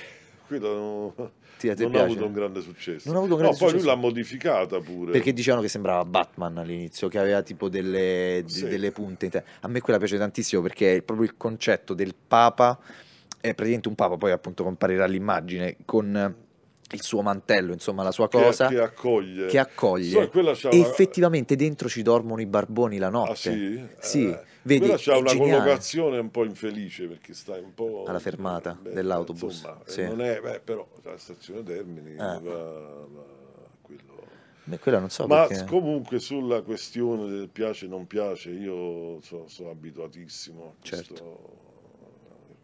quello non, Ti- te non ha piace? avuto un grande successo. Non ha avuto un no, grande poi lui successo. l'ha modificata pure. Perché dicevano che sembrava Batman all'inizio, che aveva tipo delle, Sì. delle punte. A me quella piace tantissimo perché è proprio il concetto del Papa, è praticamente un Papa, poi appunto comparirà l'immagine con il suo mantello, insomma la sua che, cosa, che accoglie. che accoglie. So, E effettivamente dentro ci dormono i barboni la notte. Ah, sì? Sì, Eh, vedi, quella c'ha una geniale. collocazione un po' infelice perché stai un po' Alla fermata beh, dell'autobus, Insomma, eh, sì. non è, beh, però la stazione Termini Eh. va- va- non so Ma perché... comunque sulla questione del piace non piace, io so- sono abituatissimo a Certo. questo-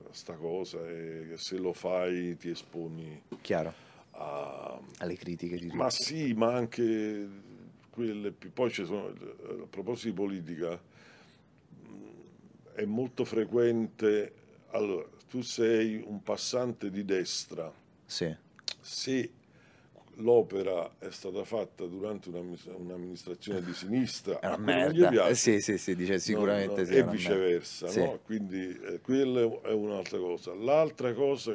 a sta cosa e se lo fai ti esponi Chiaro, a, alle critiche di ma sì, ma anche quelle più... Poi ci sono, a proposito di politica, è molto frequente... Allora, tu sei un passante di destra, Sì, se l'opera è stata fatta durante un'amministra- un'amministrazione di sinistra, è una merda. piace. Sì, sì, sì, dice sicuramente No, no, sì, e viceversa, Sì. no? quindi eh, quella è un'altra cosa. L'altra cosa,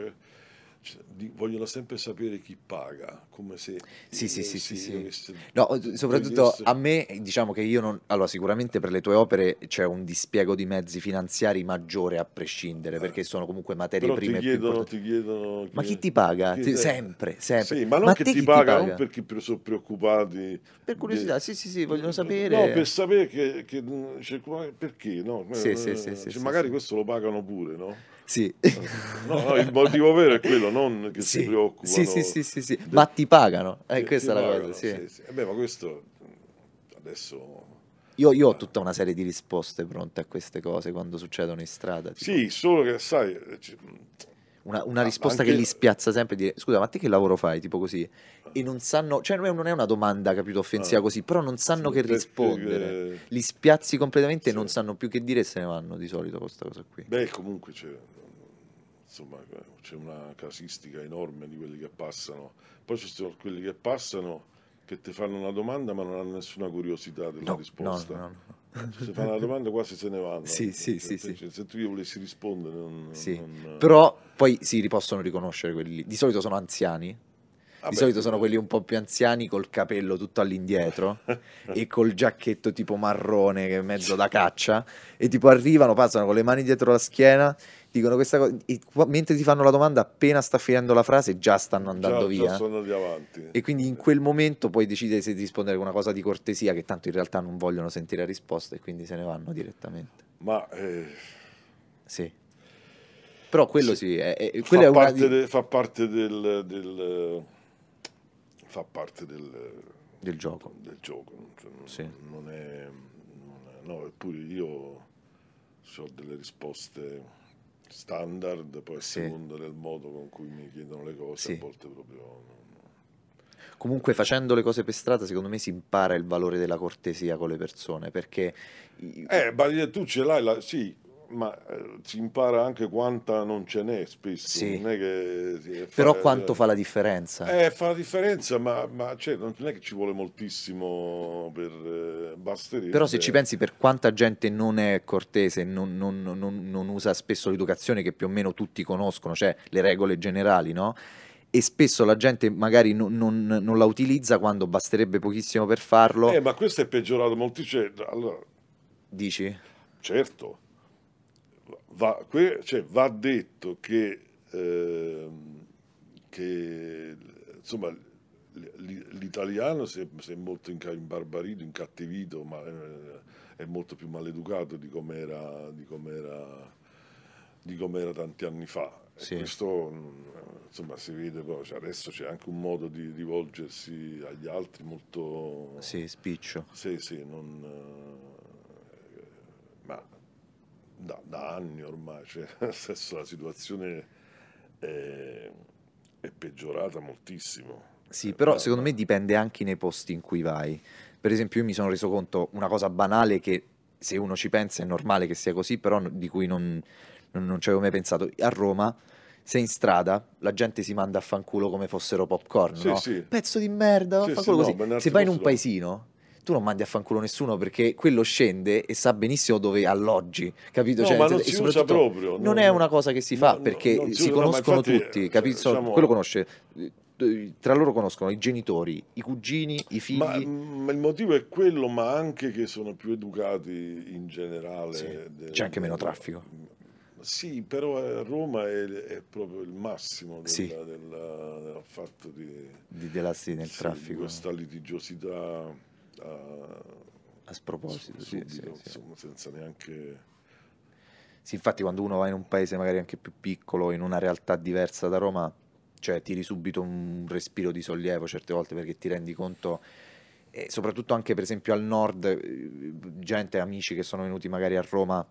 vogliono sempre sapere chi paga, come se Sì, sì, eh, sì, sì, sì. No, soprattutto togliesse- a me, diciamo che io non... Allora, sicuramente per le tue opere c'è un dispiego di mezzi finanziari maggiore a prescindere, perché sono comunque materie Eh. Però ti prime più chiedono, ti chiedono Ma chi ti paga? Ti- eh, sempre, sempre. Sì, ma non Ma che ti ti paga, non perché sono preoccupati. Per curiosità, sì, sì, sì, vogliono sapere. No, per sapere che, che- cioè, come- perché, no? Sì, Eh, sì, sì, sì, cioè, magari questo lo pagano pure, no? Sì. No, il motivo vero è quello, non che si Sì, preoccupano. sì, sì, sì, sì, sì. de- Ma ti pagano, eh, che- questa è che la pagano, cosa, sì. sì. Eh beh, ma questo adesso... Io, io ho tutta una serie di risposte pronte a queste cose quando succedono in strada. tipo. Sì, solo che sai, eh, Una, una Ma risposta anche- che li spiazza sempre dire scusa ma te che lavoro fai tipo così e non sanno cioè non è, una domanda capito offensiva Ah. così però non sanno che rispondere li spiazzi completamente e Sì. non sanno più che dire e se ne vanno di solito questa cosa qui Beh, comunque c'è, insomma, c'è una casistica enorme di quelli che passano. Poi ci sono quelli che passano che ti fanno una domanda ma non hanno nessuna curiosità della no, risposta. no, no. Se fanno una domanda quasi se ne vanno. Sì, sì, Cioè, sì, cioè, Se tu gli volessi rispondere non... Sì. non- però poi si possono riconoscere quelli di solito sono anziani Vabbè, di solito sì, sono quelli un po' più anziani col capello tutto all'indietro e col giacchetto tipo marrone che è mezzo da caccia e tipo arrivano, passano con le mani dietro la schiena, dicono questa cosa mentre ti fanno la domanda appena sta finendo la frase già stanno andando già, già via. sono andati avanti. E quindi in quel momento puoi decidere se rispondere con una cosa di cortesia che tanto in realtà non vogliono sentire la risposta e quindi se ne vanno direttamente. Ma eh, Sì. Però quello Sì. sì, è, è- fa, è parte di- de- fa parte del... del- fa parte del... del gioco. del gioco. cioè, non, Sì. non è, non è- No, eppure io ho delle risposte standard, poi a Sì. seconda del modo con cui mi chiedono le cose, Sì. a volte proprio... Comunque facendo le cose per strada, secondo me si impara il valore della cortesia con le persone, perché Eh, ma tu ce l'hai, la- sì, ma eh, si impara anche quanta non ce n'è spesso. Sì. Non è che, sì, fa- però quanto fa la differenza? Eh, fa la differenza, ma, ma, cioè, non è che ci vuole moltissimo per... Eh, basterebbe... Però se ci pensi per quanta gente non è cortese, non, non- non- non usa spesso l'educazione che più o meno tutti conoscono, cioè le regole generali, no? E spesso la gente magari non, non- non la utilizza quando basterebbe pochissimo per farlo, Eh, ma questo è peggiorato molto. Cioè, allora, dici? certo, va, que- cioè, va detto che, ehm, che insomma, l'italiano si è, si è molto imbarbarito, incattivito, ma eh, è molto più maleducato di com'era, di com'era, di com'era tanti anni fa. E Sì. Questo mm, insomma, si vede poi, cioè, adesso c'è anche un modo di rivolgersi agli altri molto... Sì, spiccio. Sì, sì, non, eh, da, da anni ormai, cioè, nel senso la situazione è, è peggiorata moltissimo. Sì, però Ma- secondo me dipende anche nei posti in cui vai. Per esempio, io mi sono reso conto una cosa banale che se uno ci pensa è normale che sia così, però di cui non, non, non ci avevo mai pensato. A Roma, sei in strada, la gente si manda a fanculo come fossero popcorn, Sì, no? sì. Pezzo di merda, Sì, sì, no, Se vai in un paesino, tu non mandi a fanculo nessuno perché quello scende e sa benissimo dove alloggi, capito? No, Cioè, ma non si usa proprio, non non- è una cosa che si fa no, perché si usa, conoscono infatti, tutti, eh, capito? Diciamo- quello conosce eh, tra loro conoscono i genitori, i cugini, i figli. Ma, ma il motivo è quello, ma anche che sono più educati in generale. Sì, del- c'è anche meno traffico. Sì, però a Roma è, è proprio il massimo del, Sì. del- del fatto di, di delassi nel sì, di traffico questa litigiosità a, a sproposito sì, sì, subito, sì. insomma, senza neanche... Sì, infatti quando uno va in un paese magari anche più piccolo in una realtà diversa da Roma cioè tiri subito un respiro di sollievo certe volte perché ti rendi conto e soprattutto anche per esempio al nord eh, gente, amici che sono venuti magari a Roma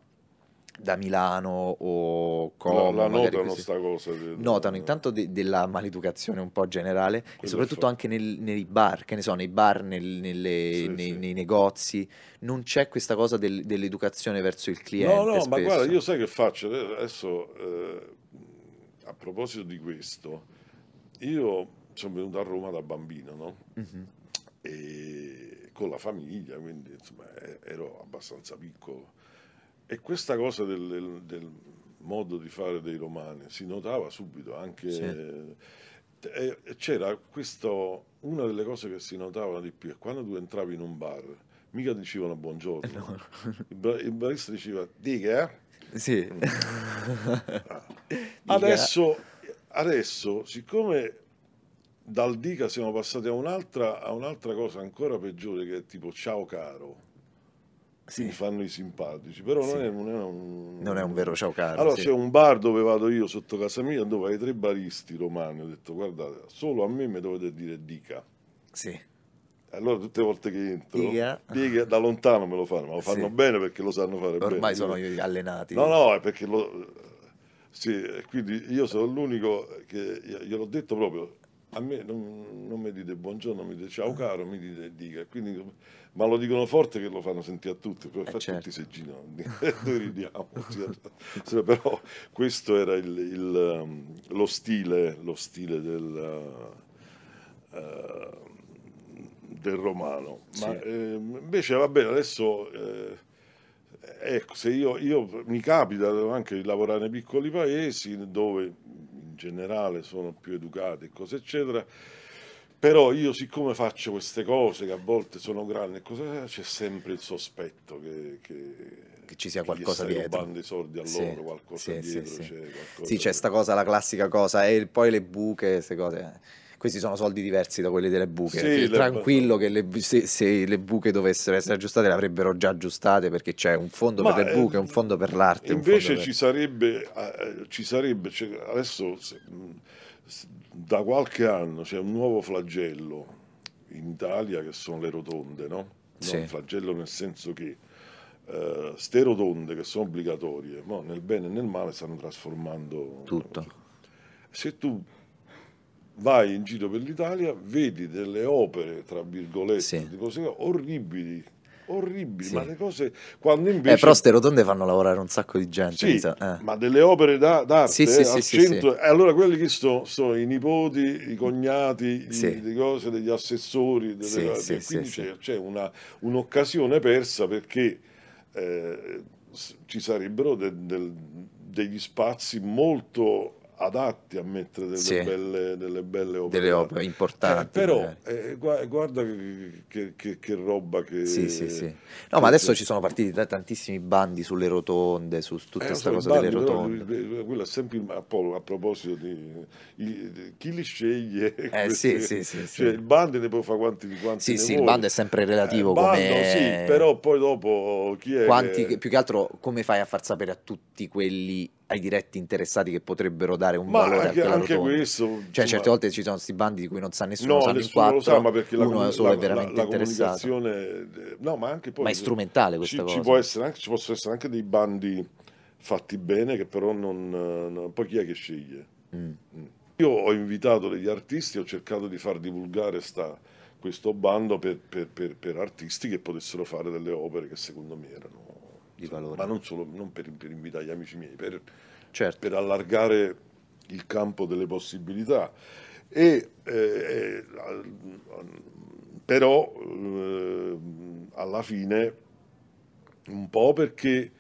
da Milano o Como la, la notano così. sta cosa. del- notano intanto de- della maleducazione un po' generale e Quello soprattutto fa- anche nel- nei bar, che ne so, nei bar, nel- nelle- Sì, nei, sì. nei negozi, non c'è questa cosa del- dell'educazione verso il cliente. No, no, ma spesso. guarda, io sai che faccio? Adesso, eh, a proposito di questo, io sono venuto a Roma da bambino, no? Mhm. E con la famiglia, quindi insomma e- ero abbastanza piccolo. E questa cosa del, del- del modo di fare dei romani, si notava subito anche... Sì. e c'era questo, una delle cose che si notavano di più è quando tu entravi in un bar, mica dicevano buongiorno, il, bar- il barista diceva dica, eh?" Sì. Adesso, adesso, siccome dal dica siamo passati a un'altra, a un'altra cosa ancora peggiore che è tipo ciao caro, Sì. mi fanno i simpatici, però non, Sì. è, non è un... Non è un vero ciao caro. Allora sì. c'è un bar dove vado io sotto casa mia dove hai tre baristi romani, ho detto guardate, solo a me mi dovete dire dica. Sì. Allora tutte le volte che entro, Dica. dica, da lontano me lo fanno, ma lo fanno bene perché lo sanno fare bene. Ormai Io- sono allenati. No, no, è perché lo... Sì, quindi io sono l'unico che gliel'ho detto proprio. A me non, non mi dite buongiorno, mi dite ciao caro, mi dite dica. Quindi, ma lo dicono forte che lo fanno sentire a tutti, poi fa certo. tutti se girano. Noi ridiamo. sì, però questo era il, il, um, lo stile, lo stile del, eh, del romano. Ma Sì. eh, invece va bene, adesso... eh, Ecco, se io, io mi capita anche di lavorare nei piccoli paesi dove in generale sono più educati e cose eccetera, però io siccome faccio queste cose che a volte sono grandi e cose c'è sempre il sospetto che, che, Che ci sia qualcosa dietro. rubando i soldi a Sì, loro, qualcosa sì, sì, dietro sì. c'è qualcosa Sì, c'è sta cosa, la classica cosa, e poi le buche, queste cose. Questi sono soldi diversi da quelli delle buche. Sì, Sì, le- Tranquillo che le se, se le buche dovessero essere aggiustate, le avrebbero già aggiustate perché c'è un fondo Ma, per le eh, buche, un fondo per l'arte. Invece ci per- sarebbe, eh, ci sarebbe cioè, adesso da qualche anno c'è un nuovo flagello in Italia che sono le rotonde, no? Sì. Flagello nel senso che eh, ste rotonde che sono obbligatorie, mo nel bene e nel male stanno trasformando Tutto. Se tu vai in giro per l'Italia, vedi delle opere, tra virgolette, Sì. di cose orribili, orribili, Sì. ma le cose quando invece Eh, però ste rotonde fanno lavorare un sacco di gente. sì, sa. Eh. ma delle opere da- d'arte Sì, sì, eh, sì, centro. E allora quelli che sono, sono i nipoti, i cognati, i- di cose, degli assessori, delle quindi c'è, c'è una- un'occasione persa perché eh, ci sarebbero de- del- degli spazi molto adatti a mettere delle, Sì. belle, delle belle opere. Delle opere importanti. Eh, però eh, gua- guarda che, che- che- roba che... Sì, sì, sì. No, ma adesso ci sono partiti da- tantissimi bandi sulle rotonde, su tutta Eh, questa lo cosa delle bandi, però, rotonde. lui- quello è sempre il, a, po- a proposito di, di- chi li sceglie Eh, questi- sì, sì, cioè il band ne può fare quanti, quanti Sì, sì, il vuole. bando è sempre relativo Eh, il bando, come... sì, però poi dopo chi è Quanti, più che altro come fai a far sapere a tutti quelli, ai diretti interessati che potrebbero dare un ma valore anche, a quella anche questo Cioè, insomma, certe volte ci sono questi bandi di cui non sa nessuno, no, sanno in nessuno lo quattro, sa ma perché la, uno solo la- è veramente la- la interessato. no ma anche poi Ma è strumentale questa ci, cosa. ci può essere anche, ci possono essere anche dei bandi fatti bene che però non, non- poi chi è che sceglie Mm. Io ho invitato degli artisti, ho cercato di far divulgare sta- questo bando per, per- per- per artisti che potessero fare delle opere che secondo me erano Di valore. ma non solo non per, per invitare gli amici miei, per, Certo. per allargare il campo delle possibilità. E, eh, però eh, alla fine un po' perché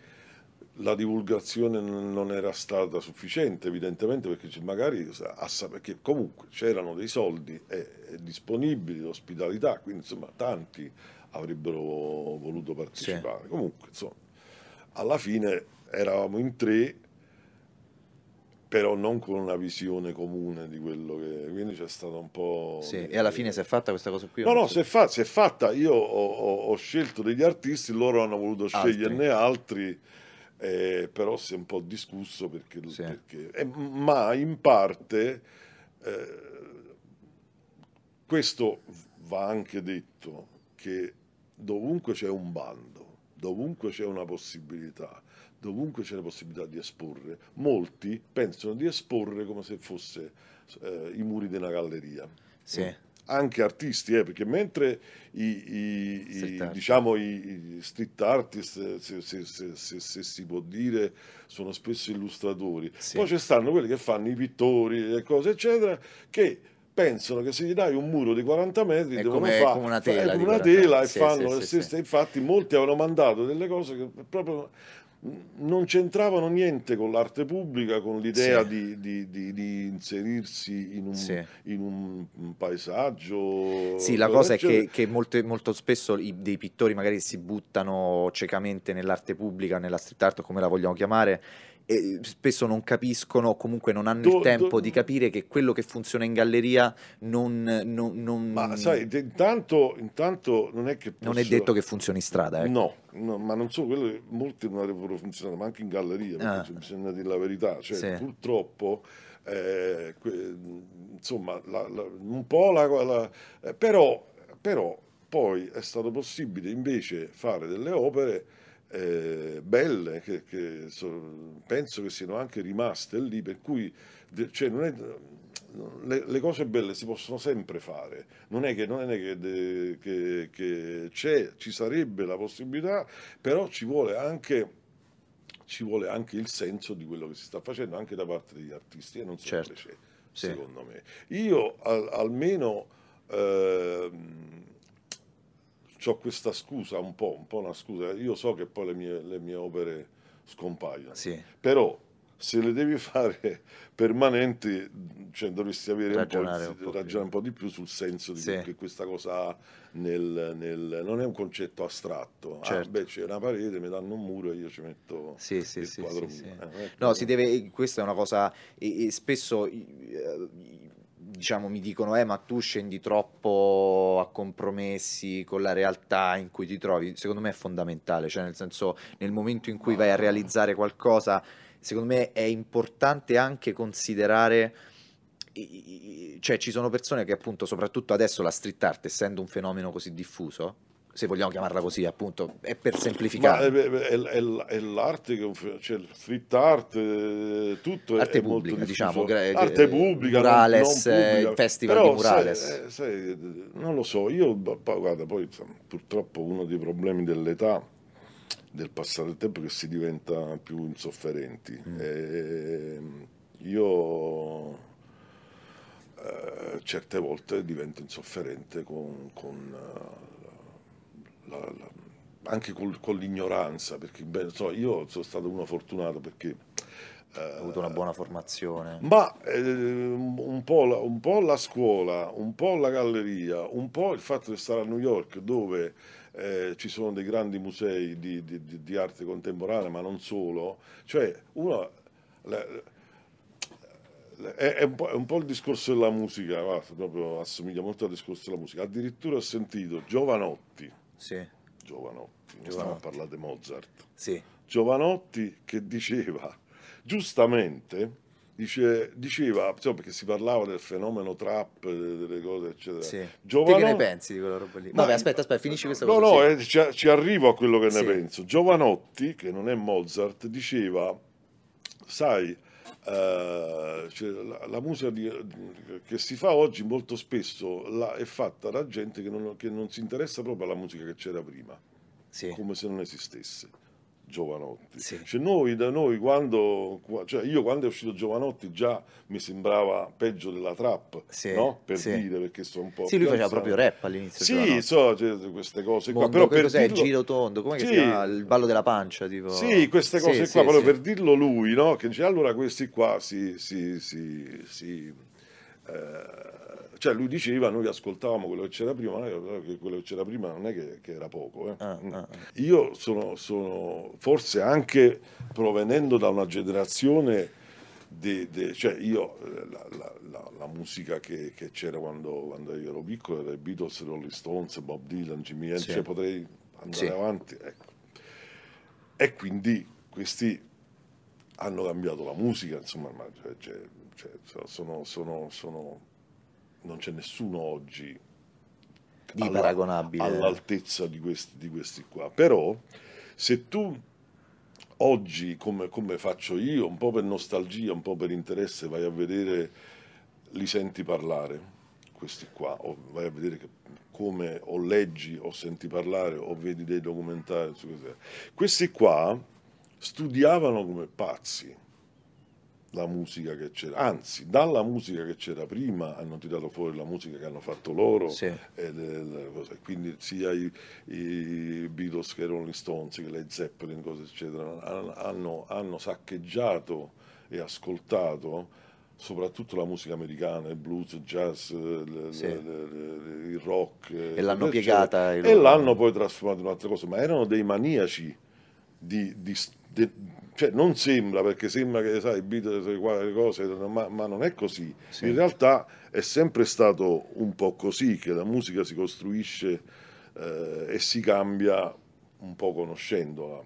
la divulgazione non era stata sufficiente, evidentemente, perché magari perché comunque c'erano dei soldi eh, eh, disponibili, l'ospitalità, quindi insomma tanti avrebbero voluto partecipare. Comunque, insomma, alla fine eravamo in tre, però non con una visione comune di quello che... Quindi c'è stato un po'... Sì, E alla fine si è fatta questa cosa qui? No, no, si- si è, fa- si è fatta. Io ho, ho- ho scelto degli artisti, loro hanno voluto Altri. sceglierne altri, eh, però si è un po' discusso perché... Sì. perché- eh, ma in parte eh, questo va anche detto che dovunque c'è un bando, dovunque c'è una possibilità, dovunque c'è la possibilità di esporre, molti pensano di esporre come se fosse eh, i muri di una galleria Sì. anche artisti, eh, perché mentre i, i- i- Street art. diciamo, i, i street artist, eh, se, se- se- se- se si può dire, sono spesso illustratori, Sì. poi ci stanno quelli che fanno i pittori e cose, eccetera, che pensano che se gli dai un muro di 40 metri È devono come- fa- come una tela come una 40 tela e sì, fanno sì, le stesse. sì. Infatti molti avevano mandato delle cose che proprio non c'entravano niente con l'arte pubblica, con l'idea di, di- di- di inserirsi in un, in un- paesaggio. Sì, la cosa è eccetera. che, che molte- molto spesso i- dei pittori magari si buttano ciecamente nell'arte pubblica, nella street art, come la vogliamo chiamare, e spesso non capiscono, o comunque non hanno Do- il tempo do- di capire che quello che funziona in galleria non, non- non- Ma sai, intanto, intanto non è che non è posso- detto che funzioni in strada. ecco. No, no, ma non solo quello, che molti non avrebbero funzionato, ma anche in galleria, Ah. bisogna dire la verità. Cioè, Sì. Purtroppo, eh, insomma, la- la- un po' la... la- eh, però, però poi è stato possibile invece fare delle opere eh, belle che, che so- penso che siano anche rimaste lì, per cui cioè, non è- le, le cose belle si possono sempre fare, non è che, non è che, che- che c'è, ci sarebbe la possibilità, però ci vuole anche ci vuole anche il senso di quello che si sta facendo anche da parte degli artisti e non sempre Certo, c'è, sì. secondo me. Io al- almeno ho questa scusa, un po', un po' una scusa, io so che poi le mie, le mie opere scompaiono, Sì, però se le devi fare permanenti, cioè dovresti avere un po', Ragionare un po' ragionare un po' di più sul senso di Sì. che, questa cosa ha nel, nel- non è un concetto astratto. Ah, Certo. beh, c'è una parete, mi danno un muro e io ci metto sì, sì, il sì, quadro sì, sì. Eh, è No, si deve, questa è una cosa, e, e spesso i- diciamo mi dicono, eh, ma tu scendi troppo a compromessi con la realtà in cui ti trovi. Secondo me è fondamentale, cioè nel senso, nel momento in cui vai a realizzare qualcosa, secondo me è importante anche considerare, cioè ci sono persone che appunto, soprattutto adesso la street art, essendo un fenomeno così diffuso, se vogliamo chiamarla così, appunto, è per Ma semplificare. è, è- è- è l'arte che è fe- cioè il street art, eh, tutto è- Arte è pubblica, diciamo, arte eh, pubblica, non- murales, non eh, pubblica. il festival Però, di murales. sai, sai, non lo so, io guarda, poi purtroppo uno dei problemi dell'età, del passare del tempo, è che si diventa più insofferenti. Mm. E, io eh, certe volte divento insofferente con, con, la- la- anche col- con l'ignoranza, perché beh, so, io sono stato uno fortunato perché eh, Ho avuto una buona formazione. ma eh, un, po la, un po' la scuola, un po' la galleria, un po' il fatto di stare a New York dove eh, ci sono dei grandi musei di, di- di- di arte contemporanea, ma non solo, cioè uno... le- è un po', è un po' il discorso della musica, guarda, proprio assomiglia molto al discorso della musica. Addirittura ho sentito Giovanotti, Sì, Giovanotti, non stiamo a Giovanotti. parlare di Mozart, sì, Giovanotti che diceva, giustamente, dice- diceva, insomma, perché si parlava del fenomeno trap, delle cose, eccetera. sì. Te Giovano- che ne pensi di quella roba lì? Ma- Vabbè, aspetta, aspetta, finisci questa No, cosa. no, sì. eh, ci, ci arrivo a quello che ne Sì. penso. Giovanotti, che non è Mozart, diceva, sai, eh, cioè, la, la musica di- che si fa oggi molto spesso la- è fatta da gente che non, che non si interessa proprio alla musica che c'era prima Sì, come se non esistesse. Giovanotti. Sì. Cioè, noi, da noi, quando, qua- cioè io quando è uscito Giovanotti già mi sembrava peggio della trap, Sì, no? Per sì. dire, perché sono un po' Sì, lui faceva proprio rap all'inizio. Sì, so, cioè, queste cose qua, Mondo, però che per cos'è? dirlo... Giro tondo, come si chiama? Il ballo della pancia, tipo. Sì, queste cose sì, qua, sì. per dirlo lui, no? Che dice, allora questi qua si... si, si, si eh, cioè lui diceva, noi ascoltavamo quello che c'era prima, è che quello che c'era prima non è che, che era poco. eh. Ah, Mm. ah, ah. Io sono, sono forse anche provenendo da una generazione, de- de- cioè io eh, la, la- la- la musica che, che c'era quando, quando io ero piccolo era i Beatles, Rolling Stones, Bob Dylan, Jimmy Hendrix, Sì. cioè potrei andare Sì. avanti. Ecco. E quindi questi hanno cambiato la musica, insomma, ma cioè- cioè- cioè, sono, sono- sono- non c'è nessuno oggi Di alla- paragonabile. all'altezza di questi, di questi qua. Però se tu oggi, come, come faccio io, un po' per nostalgia, un po' per interesse, vai a vedere, li senti parlare, questi qua, o vai a vedere che- come o leggi o senti parlare o vedi dei documentari Questi qua studiavano come pazzi. La musica che c'era, anzi, dalla musica che c'era prima hanno tirato fuori la musica che hanno fatto loro, Sì. e cose. quindi sia i, i Beatles che i Rolling Stones, che le Zeppelin, cose eccetera, han- hanno, hanno saccheggiato e ascoltato soprattutto la musica americana, il blues, il jazz, le- Sì. il rock. E l'hanno piegata E loro- l'hanno poi trasformato in un'altra cosa, ma erano dei maniaci di, di- cioè non sembra perché sembra che sai i Beatles e quelle cose ma, ma non è così Sì. in realtà è sempre stato un po' così che la musica si costruisce eh, e si cambia un po' conoscendola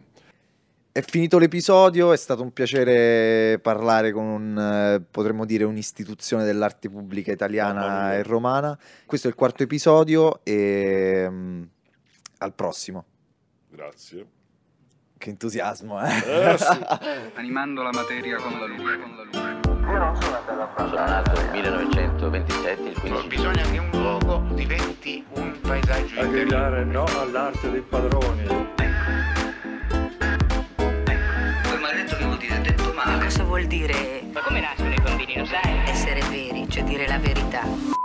È finito l'episodio, è stato un piacere parlare con, un, eh, potremmo dire, un'istituzione dell'arte pubblica italiana e romana. Questo è il quarto episodio e mm, al prossimo. grazie Che entusiasmo, eh? Eh, sì. Animando la materia con la luce. Con la luce. Sono nato nel 1927, il 15 No, bisogna che un luogo diventi un paesaggio A interiore. gridare no all'arte dei padroni. Quel maledetto che vuol dire detto male. Cosa vuol dire Ma come nascono i bambini, lo sai? essere veri, cioè dire la verità?